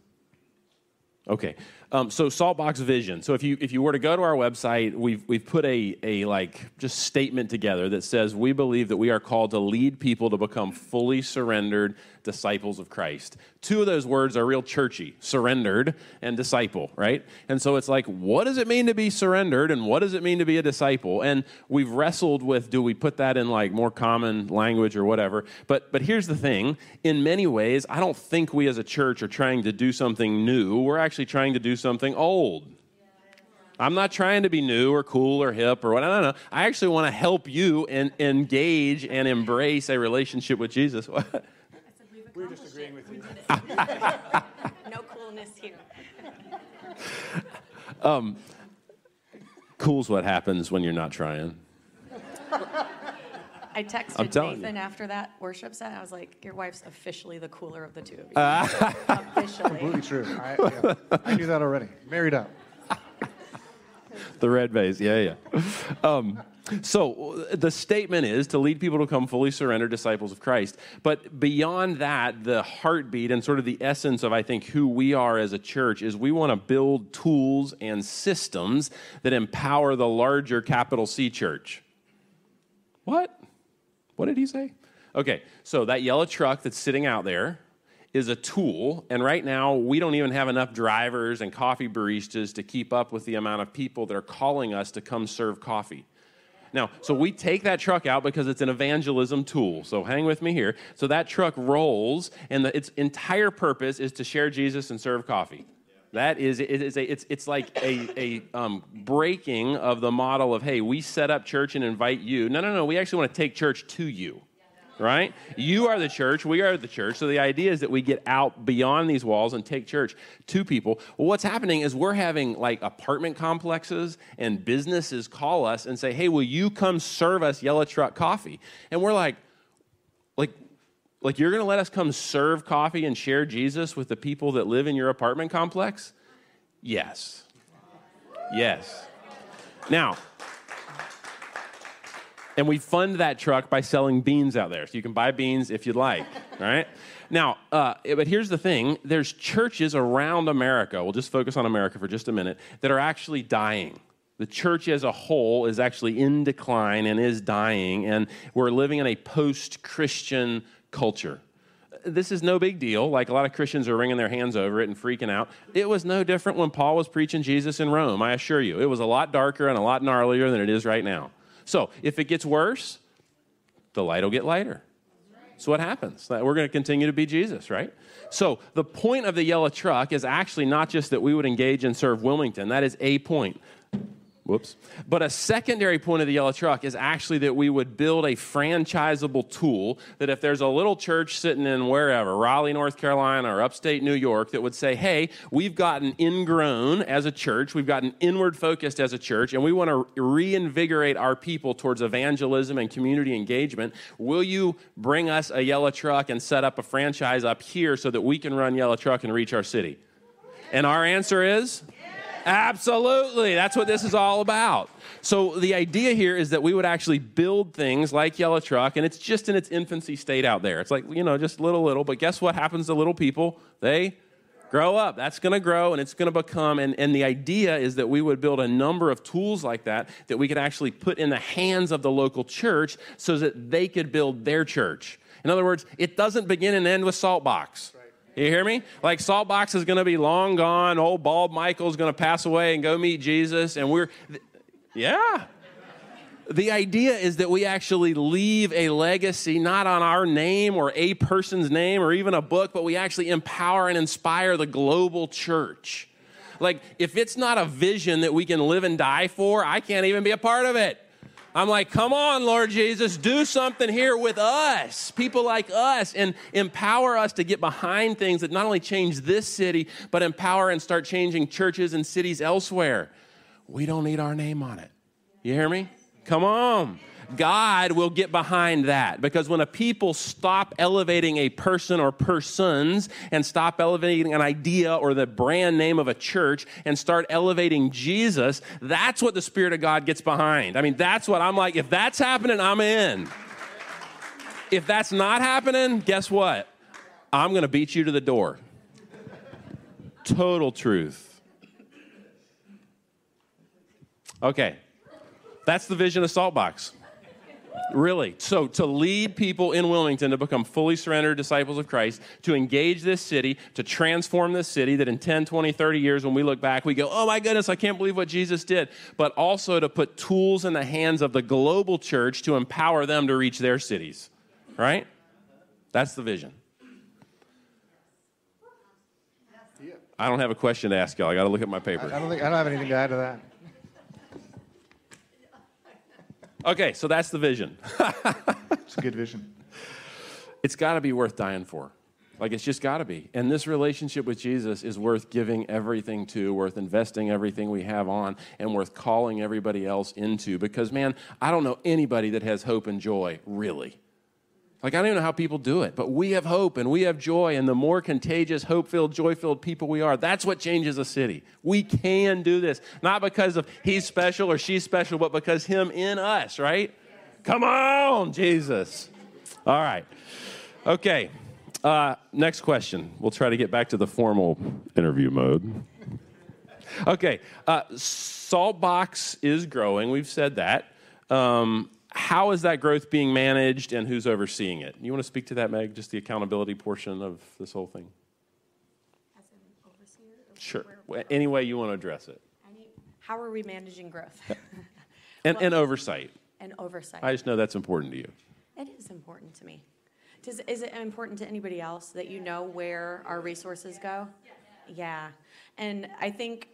[SPEAKER 1] Okay, um, so Saltbox vision. So if you if you were to go to our website, we've we've put a a like just statement together that says we believe that we are called to lead people to become fully surrendered disciples of Christ. Two of those words are real churchy: surrendered and disciple, right? And so it's like, what does it mean to be surrendered, and what does it mean to be a disciple? And we've wrestled with: do we put that in like more common language or whatever? But but here's the thing: in many ways, I don't think we as a church are trying to do something new. We're actually trying to do something old. I'm not trying to be new or cool or hip or what. No, no, no. I actually want to help you and engage and embrace a relationship with Jesus.
[SPEAKER 2] We were just agreeing with you.
[SPEAKER 4] No coolness here.
[SPEAKER 1] Um, cool's what happens when you're not trying.
[SPEAKER 4] I texted
[SPEAKER 1] I'm telling
[SPEAKER 4] Nathan after that worship set. I was like, "Your wife's officially the cooler of the two of you." officially.
[SPEAKER 2] Completely true. I, yeah, I knew that already. Married up.
[SPEAKER 1] The red vase, yeah, yeah. Um, so the statement is to lead people to become fully surrendered disciples of Christ. But beyond that, the heartbeat and sort of the essence of, I think, who we are as a church is we want to build tools and systems that empower the larger capital C church. What? What did he say? Okay, so that yellow truck that's sitting out there is a tool, and right now we don't even have enough drivers and coffee baristas to keep up with the amount of people that are calling us to come serve coffee. Now, so we take that truck out because it's an evangelism tool. So hang with me here. So that truck rolls, and the, its entire purpose is to share Jesus and serve coffee. That is, it is a, it's, it's like a, a um, breaking of the model of, hey, we set up church and invite you. No, no, no, we actually want to take church to you, right? You are the church, we are the church. So the idea is that we get out beyond these walls and take church to people. Well, what's happening is we're having like apartment complexes and businesses call us and say, hey, will you come serve us Yellow Truck coffee? And we're like, like, you're going to let us come serve coffee and share Jesus with the people that live in your apartment complex? Yes. Yes. Now, and we fund that truck by selling beans out there. So you can buy beans if you'd like, right? Now, uh, but here's the thing there's churches around America, we'll just focus on America for just a minute, that are actually dying. The church as a whole is actually in decline and is dying, and we're living in a post Christian culture. This is no big deal. Like a lot of Christians are wringing their hands over it and freaking out. It was no different when Paul was preaching Jesus in Rome, I assure you. It was a lot darker and a lot gnarlier than it is right now. So if it gets worse, the light will get lighter. So what happens? We're going to continue to be Jesus, right? So the point of the yellow truck is actually not just that we would engage and serve Wilmington. That is a point. Whoops. But a secondary point of the yellow truck is actually that we would build a franchisable tool that if there's a little church sitting in wherever, Raleigh, North Carolina, or upstate New York, that would say, hey, we've gotten ingrown as a church, we've gotten inward focused as a church, and we want to reinvigorate our people towards evangelism and community engagement. Will you bring us a yellow truck and set up a franchise up here so that we can run yellow truck and reach our city? And our answer is Absolutely. That's what this is all about. So the idea here is that we would actually build things like Yellow Truck, and it's just in its infancy state out there. It's like, you know, just little, little. But guess what happens to little people? They grow up. That's going to grow and it's going to become. And, and the idea is that we would build a number of tools like that that we could actually put in the hands of the local church so that they could build their church. In other words, it doesn't begin and end with Saltbox. You hear me? Like Saltbox is going to be long gone. Old bald Michael's going to pass away and go meet Jesus. And we're, yeah. The idea is that we actually leave a legacy not on our name or a person's name or even a book, but we actually empower and inspire the global church. Like, if it's not a vision that we can live and die for, I can't even be a part of it. I'm like, come on, Lord Jesus, do something here with us, people like us, and empower us to get behind things that not only change this city, but empower and start changing churches and cities elsewhere. We don't need our name on it. You hear me? Come on. God will get behind that because when a people stop elevating a person or persons and stop elevating an idea or the brand name of a church and start elevating Jesus, that's what the Spirit of God gets behind. I mean, that's what I'm like, if that's happening, I'm in. If that's not happening, guess what? I'm going to beat you to the door. Total truth. Okay. That's the vision of Saltbox. Really. So, to lead people in Wilmington to become fully surrendered disciples of Christ, to engage this city, to transform this city, that in 10, 20, 30 years, when we look back, we go, oh my goodness, I can't believe what Jesus did. But also to put tools in the hands of the global church to empower them to reach their cities. Right? That's the vision. I don't have a question to ask y'all. I got to look at my paper.
[SPEAKER 2] I don't think I don't have anything to add to that.
[SPEAKER 1] Okay, so that's the vision.
[SPEAKER 2] It's a good vision.
[SPEAKER 1] it's got to be worth dying for. Like it's just got to be. And this relationship with Jesus is worth giving everything to, worth investing everything we have on, and worth calling everybody else into. Because, man, I don't know anybody that has hope and joy, really. Like, I don't even know how people do it, but we have hope and we have joy. And the more contagious, hope filled, joy filled people we are, that's what changes a city. We can do this, not because of he's special or she's special, but because him in us, right? Come on, Jesus. All right. Okay. Uh, next question. We'll try to get back to the formal interview mode. Okay. Uh, Saltbox is growing. We've said that. Um, how is that growth being managed and who's overseeing it? You want to speak to that, Meg? Just the accountability portion of this whole thing?
[SPEAKER 4] As an overseer?
[SPEAKER 1] Sure.
[SPEAKER 4] where-
[SPEAKER 1] Any way you want to address it.
[SPEAKER 4] Any- How are we managing growth
[SPEAKER 1] And, and oversight.
[SPEAKER 4] and oversight?
[SPEAKER 1] I just know that's important to you.
[SPEAKER 4] It is important to me. Does, is it important to anybody else that you know where our resources go? Yeah. And I think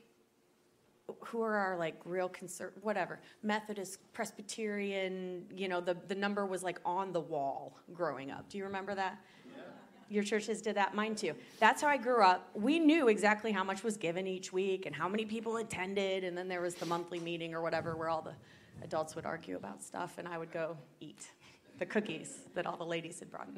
[SPEAKER 4] who are our like real concern, whatever, Methodist, Presbyterian, you know, the, the number was like on the wall growing up. Do you remember that? Your churches did that, mine too. That's how I grew up. We knew exactly how much was given each week and how many people attended, and then there was the monthly meeting or whatever where all the adults would argue about stuff, and I would go eat. the cookies that all the ladies had brought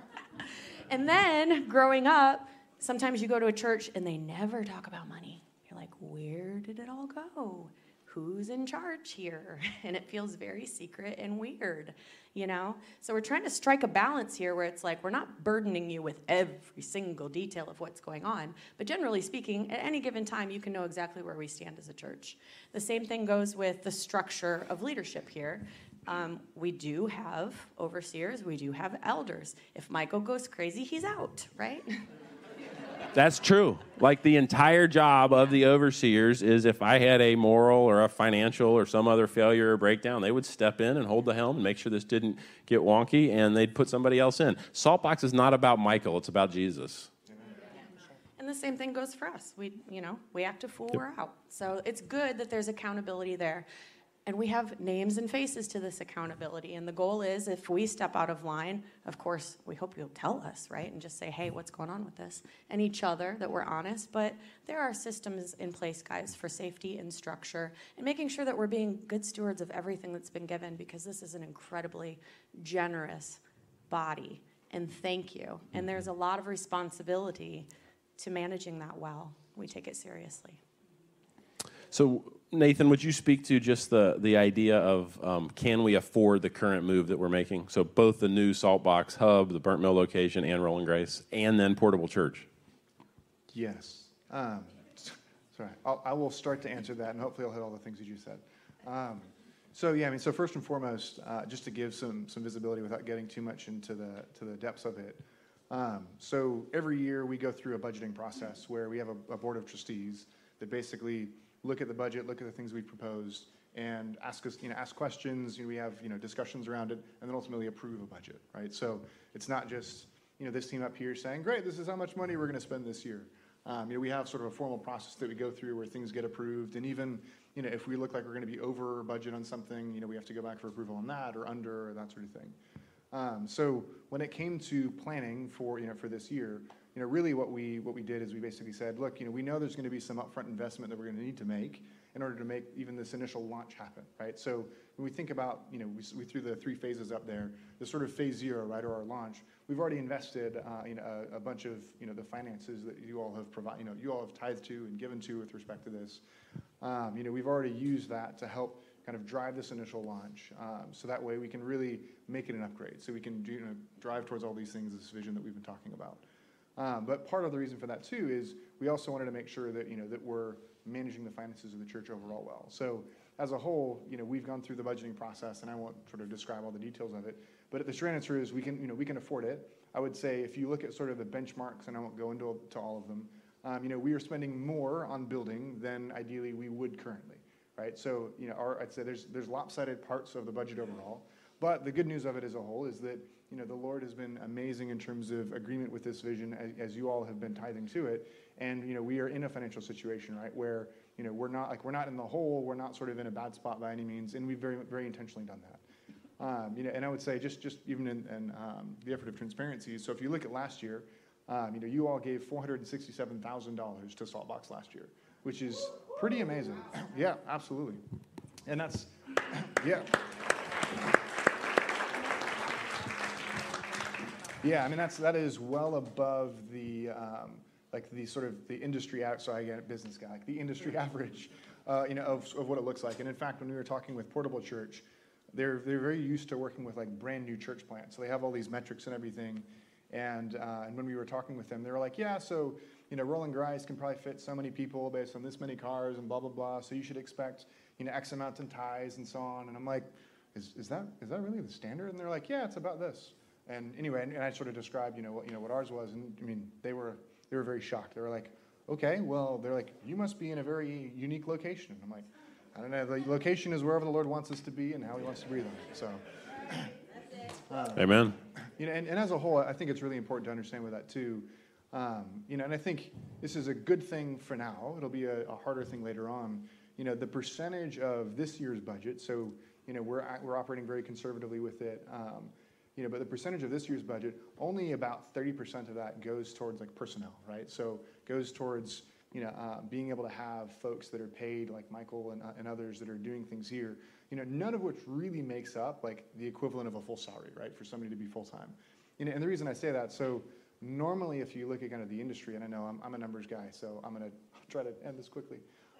[SPEAKER 4] and then growing up, sometimes you go to a church and they never talk about money. Like, where did it all go? Who's in charge here? And it feels very secret and weird, you know? So we're trying to strike a balance here where it's like we're not burdening you with every single detail of what's going on, but generally speaking, at any given time, you can know exactly where we stand as a church. The same thing goes with the structure of leadership here. Um, we do have overseers, we do have elders. If Michael goes crazy, he's out, right?
[SPEAKER 1] That's true. Like the entire job of the overseers is if I had a moral or a financial or some other failure or breakdown, they would step in and hold the helm and make sure this didn't get wonky and they'd put somebody else in. Saltbox is not about Michael, it's about Jesus.
[SPEAKER 4] And the same thing goes for us. We, you know, we act a fool, we're out. So it's good that there's accountability there. And we have names and faces to this accountability. And the goal is if we step out of line, of course, we hope you'll tell us, right? And just say, hey, what's going on with this? And each other, that we're honest. But there are systems in place, guys, for safety and structure and making sure that we're being good stewards of everything that's been given because this is an incredibly generous body. And thank you. And mm-hmm. there's a lot of responsibility to managing that well. We take it seriously.
[SPEAKER 1] So, Nathan, would you speak to just the, the idea of um, can we afford the current move that we're making? So, both the new Saltbox hub, the Burnt Mill location, and Roland-Grise, and then Portable Church.
[SPEAKER 2] Yes. Um, sorry, I'll, I will start to answer that, and hopefully I'll hit all the things that you said. Um, so yeah, I mean, so first and foremost, uh, just to give some some visibility without getting too much into the to the depths of it. Um, so every year we go through a budgeting process where we have a, a board of trustees that basically look at the budget, look at the things we've proposed, and ask us, you know, ask questions. You know, we have, you know, discussions around it, and then ultimately approve a budget, right? So it's not just, you know, this team up here saying, great, this is how much money we're going to spend this year. Um, you know, we have sort of a formal process that we go through where things get approved, and even, you know, if we look like we're going to be over budget on something, you know, we have to go back for approval on that or under or that sort of thing. Um, so when it came to planning for, you know, for this year, you know, really what we, what we did is we basically said, look, you know, we know there's going to be some upfront investment that we're going to need to make in order to make even this initial launch happen, right? So when we think about, you know, we, we threw the three phases up there, the sort of phase zero, right, or our launch, we've already invested, uh, you know, a, a, bunch of, you know, the finances that you all have provided, you know, you all have tithed to and given to with respect to this. Um, you know, we've already used that to help kind of drive this initial launch. Um, so that way we can really make it an upgrade. So we can you know, drive towards all these things, this vision that we've been talking about. Um, but part of the reason for that too is we also wanted to make sure that you know that we're managing the finances of the church overall well. So as a whole, you know, we've gone through the budgeting process, and I won't sort of describe all the details of it. But the straight answer is we can, you know, we can afford it. I would say if you look at sort of the benchmarks, and I won't go into to all of them, um, you know, we are spending more on building than ideally we would currently, right? So you know, our, I'd say there's there's lopsided parts of the budget overall. But the good news of it as a whole is that you know, the Lord has been amazing in terms of agreement with this vision as, as, you all have been tithing to it. And, you know, we are in a financial situation, right, where, you know, we're not like, we're not in the hole, we're not sort of in a bad spot by any means, and we've very, very intentionally done that. Um, you know, and I would say just, just even in, in um, the effort of transparency, so if you look at last year, um, you know, you all gave $467,000 to Saltbox last year, which is pretty amazing. yeah, absolutely. And that's, yeah. Yeah, I mean that's that is well above the um, like the sort of the industry out. So I get business guy, like the industry average, uh, you know, of, of what it looks like. And in fact, when we were talking with Portable Church, they're they're very used to working with like brand new church plants. So they have all these metrics and everything. And uh, and when we were talking with them, they were like, yeah, so you know, Roland-Grise can probably fit so many people based on this many cars and blah blah blah. So you should expect you know X amount in ties and so on. And I'm like, is is that is that really the standard? And they're like, yeah, it's about this. And anyway, and, and I sort of described, you know, what, you know, what ours was, and I mean, they were, they were very shocked. They were like, okay, well, they're like, you must be in a very unique location. And I'm like, I don't know, the location is wherever the Lord wants us to be and how he wants to breathe on it. So,
[SPEAKER 1] uh, Amen.
[SPEAKER 2] You know, and, and as a whole, I think it's really important to understand with that too. Um, you know, and I think this is a good thing for now. It'll be a, a, harder thing later on. You know, the percentage of this year's budget. So, you know, we're we're operating very conservatively with it. Um, you know, but the percentage of this year's budget, only about 30% of that goes towards like personnel, right? So goes towards you know, uh, being able to have folks that are paid like Michael and, uh, and others that are doing things here, you know, none of which really makes up like the equivalent of a full salary, right, for somebody to be full time. You know, and the reason I say that, so normally if you look at kind of the industry, and I know I'm, I'm a numbers guy, so I'm to try to end this quickly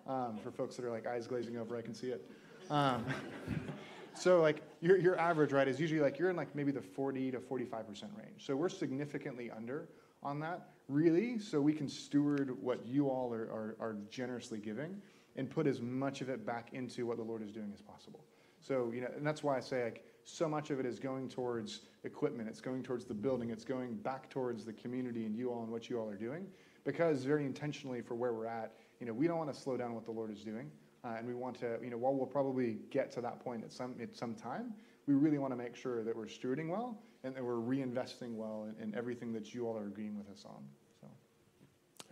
[SPEAKER 2] um, for folks that are like eyes glazing over, I can see it. Um, so like your, your average, right, is usually like you're in like maybe the 40 to 45% range. So we're significantly under on that, really, so we can steward what you all are, are, are generously giving and put as much of it back into what the Lord is doing as possible. So, you know, and that's why I say like so much of it is going towards equipment, it's going towards the building, it's going back towards the community and you all and what you all are doing. Because very intentionally for where we're at, you know, we don't want to slow down what the Lord is doing. Uh, and we want to, you know, while we'll probably get to that point at some, at some time, we really want to make sure that we're stewarding well and that we're reinvesting well in, in everything that you all are agreeing with us on. So.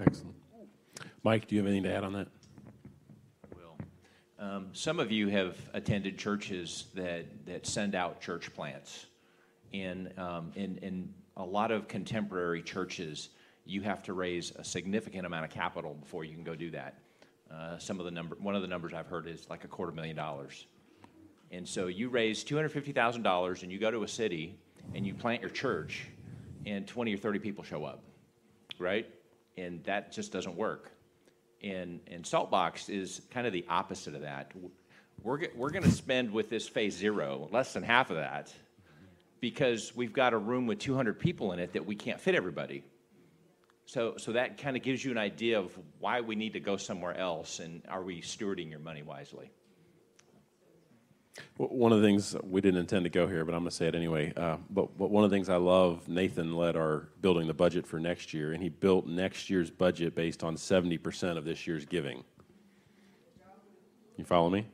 [SPEAKER 1] Excellent. Mike, do you have anything to add on that?
[SPEAKER 3] will. Um, some of you have attended churches that, that send out church plants. In, um, in, in a lot of contemporary churches, you have to raise a significant amount of capital before you can go do that. Uh, some of the number, one of the numbers I've heard is like a quarter million dollars. And so you raise $250,000 and you go to a city and you plant your church and 20 or 30 people show up, right? And that just doesn't work. And, and Saltbox is kind of the opposite of that. We're, we're going to spend with this phase zero less than half of that because we've got a room with 200 people in it that we can't fit everybody. So, so that kind of gives you an idea of why we need to go somewhere else and are we stewarding your money wisely?
[SPEAKER 1] One of the things we didn't intend to go here, but I'm going to say it anyway. Uh, but, but one of the things I love, Nathan led our building the budget for next year, and he built next year's budget based on 70% of this year's giving. You follow me?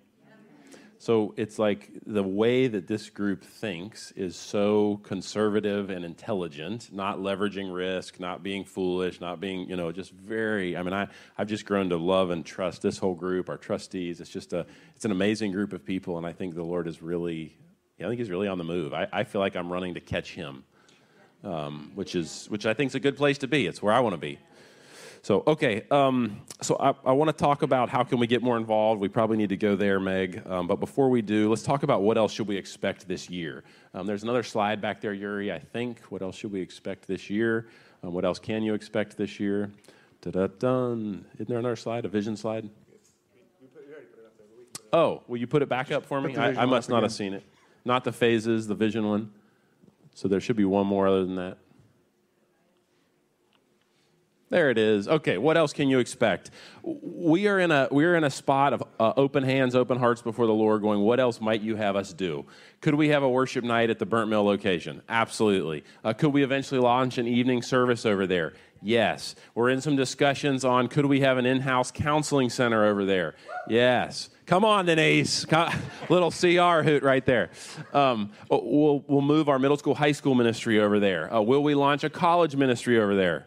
[SPEAKER 1] So it's like the way that this group thinks is so conservative and intelligent, not leveraging risk, not being foolish, not being, you know, just very, I mean, I, I've just grown to love and trust this whole group, our trustees. It's just a, it's an amazing group of people. And I think the Lord is really, I think he's really on the move. I, I feel like I'm running to catch him, um, which is, which I think is a good place to be. It's where I want to be. So, okay, um, so I, I want to talk about how can we get more involved. We probably need to go there, Meg. Um, but before we do, let's talk about what else should we expect this year. Um, there's another slide back there, Yuri, I think. What else should we expect this year? Um, what else can you expect this year? Da-da-dun. Isn't there another slide, a vision slide? Oh, will you put it back up for me? I, I must not have seen it. Not the phases, the vision one. So there should be one more other than that. There it is. Okay, what else can you expect? We are in a we are in a spot of uh, open hands, open hearts before the Lord, going, "What else might you have us do?" Could we have a worship night at the Burnt Mill location? Absolutely. Uh, could we eventually launch an evening service over there? Yes. We're in some discussions on could we have an in-house counseling center over there? Yes. Come on, Denise. Little CR hoot right there. Um, we'll, we'll move our middle school, high school ministry over there. Uh, will we launch a college ministry over there?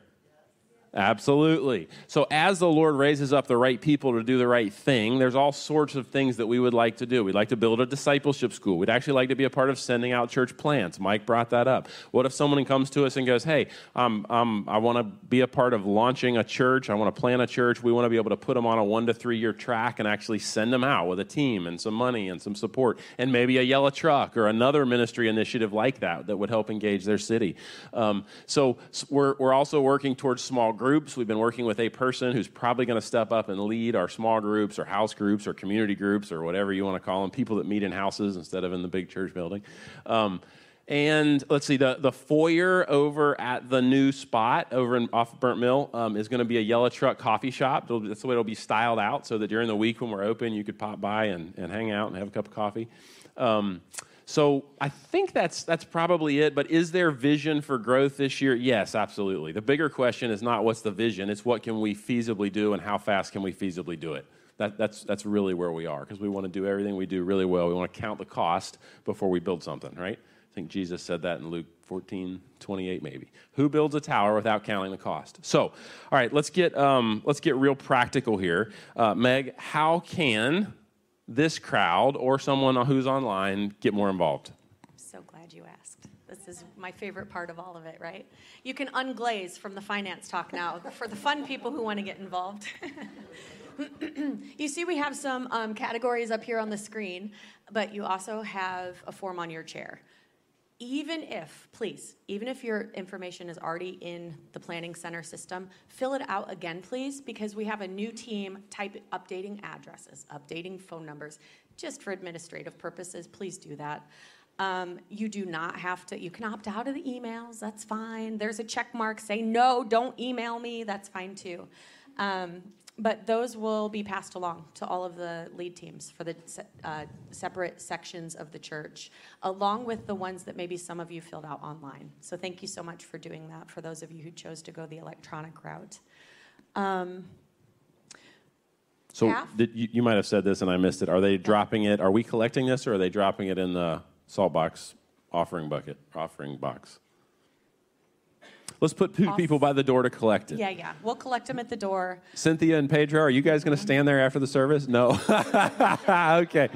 [SPEAKER 1] Absolutely. So, as the Lord raises up the right people to do the right thing, there's all sorts of things that we would like to do. We'd like to build a discipleship school. We'd actually like to be a part of sending out church plants. Mike brought that up. What if someone comes to us and goes, Hey, um, um, I want to be a part of launching a church. I want to plan a church. We want to be able to put them on a one to three year track and actually send them out with a team and some money and some support and maybe a yellow truck or another ministry initiative like that that would help engage their city. Um, so, we're, we're also working towards small groups groups. We've been working with a person who's probably going to step up and lead our small groups or house groups or community groups or whatever you want to call them, people that meet in houses instead of in the big church building. Um, and let's see, the, the foyer over at the new spot over in, off Burnt Mill um, is going to be a yellow truck coffee shop. It'll, that's the way it'll be styled out so that during the week when we're open, you could pop by and, and hang out and have a cup of coffee. Um, so I think that's that's probably it. But is there vision for growth this year? Yes, absolutely. The bigger question is not what's the vision; it's what can we feasibly do and how fast can we feasibly do it. That, that's that's really where we are because we want to do everything we do really well. We want to count the cost before we build something, right? I think Jesus said that in Luke 14, 28 maybe. Who builds a tower without counting the cost? So, all right, let's get um, let's get real practical here. Uh, Meg, how can this crowd or someone who's online get more involved?
[SPEAKER 4] I'm so glad you asked. This is my favorite part of all of it, right? You can unglaze from the finance talk now for the fun people who want to get involved. you see, we have some um, categories up here on the screen, but you also have a form on your chair. Even if, please, even if your information is already in the Planning Center system, fill it out again, please, because we have a new team type updating addresses, updating phone numbers, just for administrative purposes. Please do that. Um, you do not have to, you can opt out of the emails, that's fine. There's a check mark, say no, don't email me, that's fine too. Um, but those will be passed along to all of the lead teams for the uh, separate sections of the church, along with the ones that maybe some of you filled out online. So thank you so much for doing that for those of you who chose to go the electronic route. Um,
[SPEAKER 1] so did, you, you, might have said this and I missed it. Are they dropping it? Are we collecting this or are they dropping it in the Saltbox offering bucket, offering box? Let's put two people by the door to collect it.
[SPEAKER 4] Yeah, yeah. We'll collect them at the door.
[SPEAKER 1] Cynthia and Pedro, are you guys going to mm-hmm. stand there after the service? No. okay.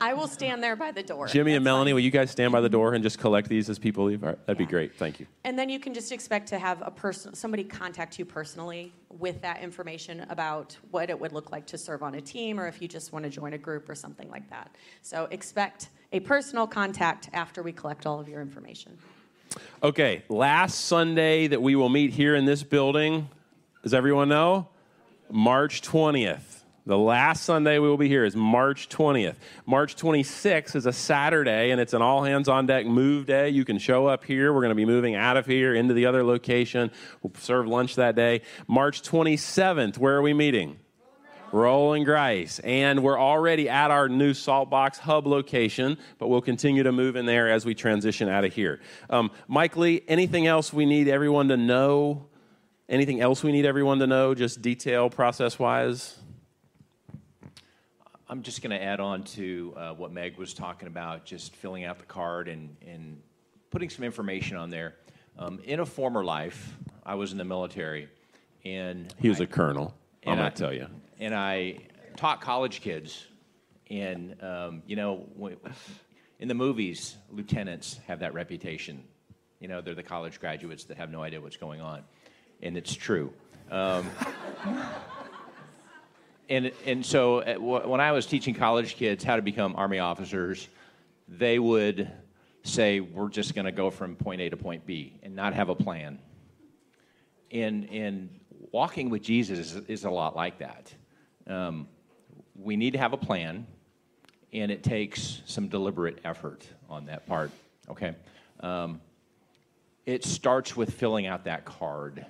[SPEAKER 4] I will stand there by the door.
[SPEAKER 1] Jimmy That's and Melanie, fine. will you guys stand by the mm-hmm. door and just collect these as people leave? Right, that'd yeah. be great. Thank you.
[SPEAKER 4] And then you can just expect to have a person, somebody contact you personally with that information about what it would look like to serve on a team, or if you just want to join a group or something like that. So expect a personal contact after we collect all of your information.
[SPEAKER 1] Okay, last Sunday that we will meet here in this building, does everyone know? March 20th. The last Sunday we will be here is March 20th. March 26th is a Saturday, and it's an all hands on deck move day. You can show up here. We're going to be moving out of here into the other location. We'll serve lunch that day. March 27th, where are we meeting? Roland-Grise. And we're already at our new Saltbox hub location, but we'll continue to move in there as we transition out of here. Um, Mike Lee, anything else we need everyone to know? Anything else we need everyone to know, just detail process wise?
[SPEAKER 3] I'm just going to add on to uh, what Meg was talking about, just filling out the card and, and putting some information on there. Um, in a former life, I was in the military, and
[SPEAKER 1] he was I, a colonel. I'm going to tell you
[SPEAKER 3] and I taught college kids. And, um, you know, in the movies, lieutenants have that reputation. You know, they're the college graduates that have no idea what's going on. And it's true. Um, and, and so when I was teaching college kids how to become Army officers, they would say, We're just going to go from point A to point B and not have a plan. And, and walking with Jesus is, is a lot like that. Um, we need to have a plan, and it takes some deliberate effort on that part. Okay. Um, it starts with filling out that card.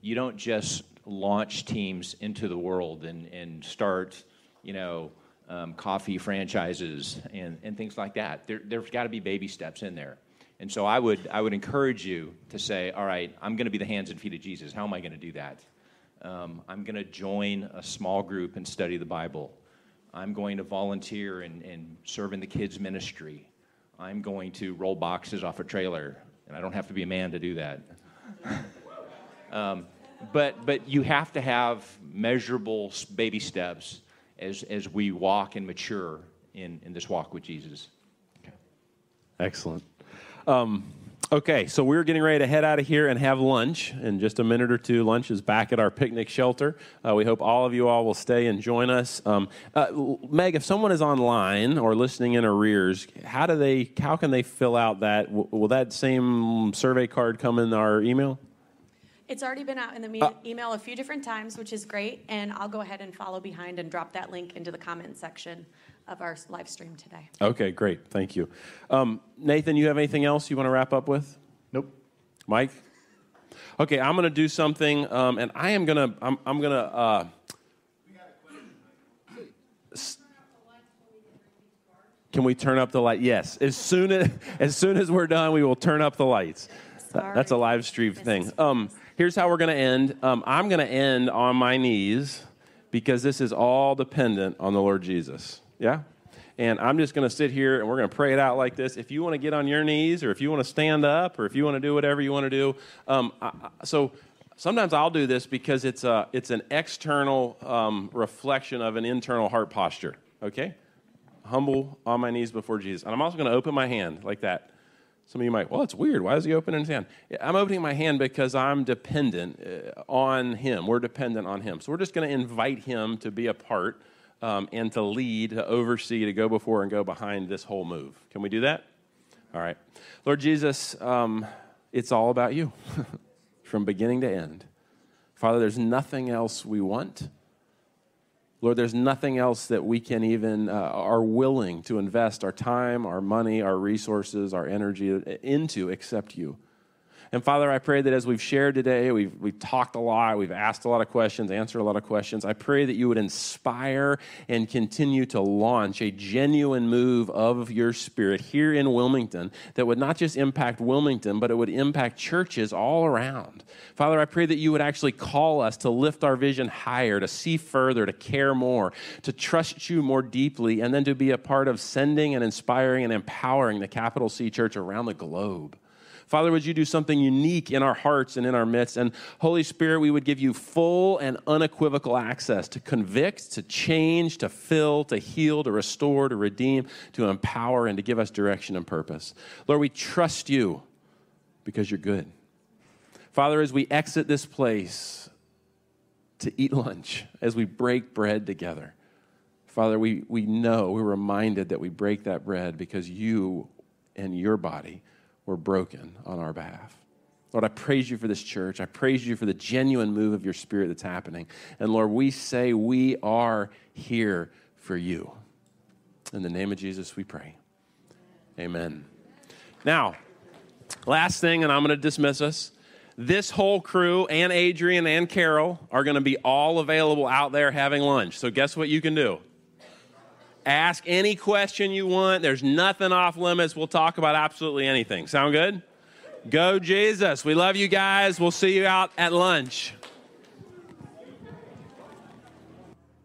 [SPEAKER 3] You don't just launch teams into the world and, and start, you know, um, coffee franchises and, and things like that. There, there's got to be baby steps in there. And so I would, I would encourage you to say, all right, I'm going to be the hands and feet of Jesus. How am I going to do that? Um, I'm going to join a small group and study the Bible. I'm going to volunteer and, and serve in the kids' ministry. I'm going to roll boxes off a trailer, and I don't have to be a man to do that. um, but, but you have to have measurable baby steps as, as we walk and mature in, in this walk with Jesus.
[SPEAKER 1] Okay. Excellent. Um, Okay, so we're getting ready to head out of here and have lunch in just a minute or two. Lunch is back at our picnic shelter. Uh, we hope all of you all will stay and join us. Um, uh, Meg, if someone is online or listening in arrears, how do they? How can they fill out that? will that same survey card come in our email?
[SPEAKER 4] It's already been out in the me- uh, email a few different times, which is great, and I'll go ahead and follow behind and drop that link into the comment section of our live stream today.
[SPEAKER 1] Okay, great. Thank you. Um, Nathan, you have anything else you want to wrap up with?
[SPEAKER 2] Nope.
[SPEAKER 1] Mike? Okay, I'm going to do something, um, and I am going to, I'm, I'm going to, uh, can we turn up the light? Yes. As soon as, as soon as we're done, we will turn up the lights. Sorry. That's a live stream thing. Um, here's how we're going to end. Um, I'm going to end on my knees because this is all dependent on the Lord Jesus. Yeah? And I'm just going to sit here and we're going to pray it out like this. If you want to get on your knees or if you want to stand up or if you want to do whatever you want to do. Um, I, so sometimes I'll do this because it's, a, it's an external um, reflection of an internal heart posture. Okay? Humble on my knees before Jesus. And I'm also going to open my hand like that. Some of you might, well, it's weird. Why is he opening his hand? I'm opening my hand because I'm dependent uh, on him. We're dependent on him. So we're just going to invite him to be a part um, and to lead, to oversee, to go before and go behind this whole move. Can we do that? All right. Lord Jesus, um, it's all about you from beginning to end. Father, there's nothing else we want. Lord, there's nothing else that we can even uh, are willing to invest our time, our money, our resources, our energy into except you. And Father, I pray that as we've shared today, we've, we've talked a lot, we've asked a lot of questions, answered a lot of questions. I pray that you would inspire and continue to launch a genuine move of your spirit here in Wilmington that would not just impact Wilmington, but it would impact churches all around. Father, I pray that you would actually call us to lift our vision higher, to see further, to care more, to trust you more deeply, and then to be a part of sending and inspiring and empowering the capital C church around the globe. Father, would you do something unique in our hearts and in our midst? And Holy Spirit, we would give you full and unequivocal access to convict, to change, to fill, to heal, to restore, to redeem, to empower, and to give us direction and purpose. Lord, we trust you because you're good. Father, as we exit this place to eat lunch, as we break bread together, Father, we, we know, we're reminded that we break that bread because you and your body were broken on our behalf. Lord, I praise you for this church. I praise you for the genuine move of your spirit that's happening. And Lord, we say we are here for you. In the name of Jesus, we pray. Amen. Now, last thing, and I'm going to dismiss us. This whole crew and Adrian and Carol are going to be all available out there having lunch. So, guess what you can do? Ask any question you want. There's nothing off limits. We'll talk about absolutely anything. Sound good? Go, Jesus. We love you guys. We'll see you out at lunch.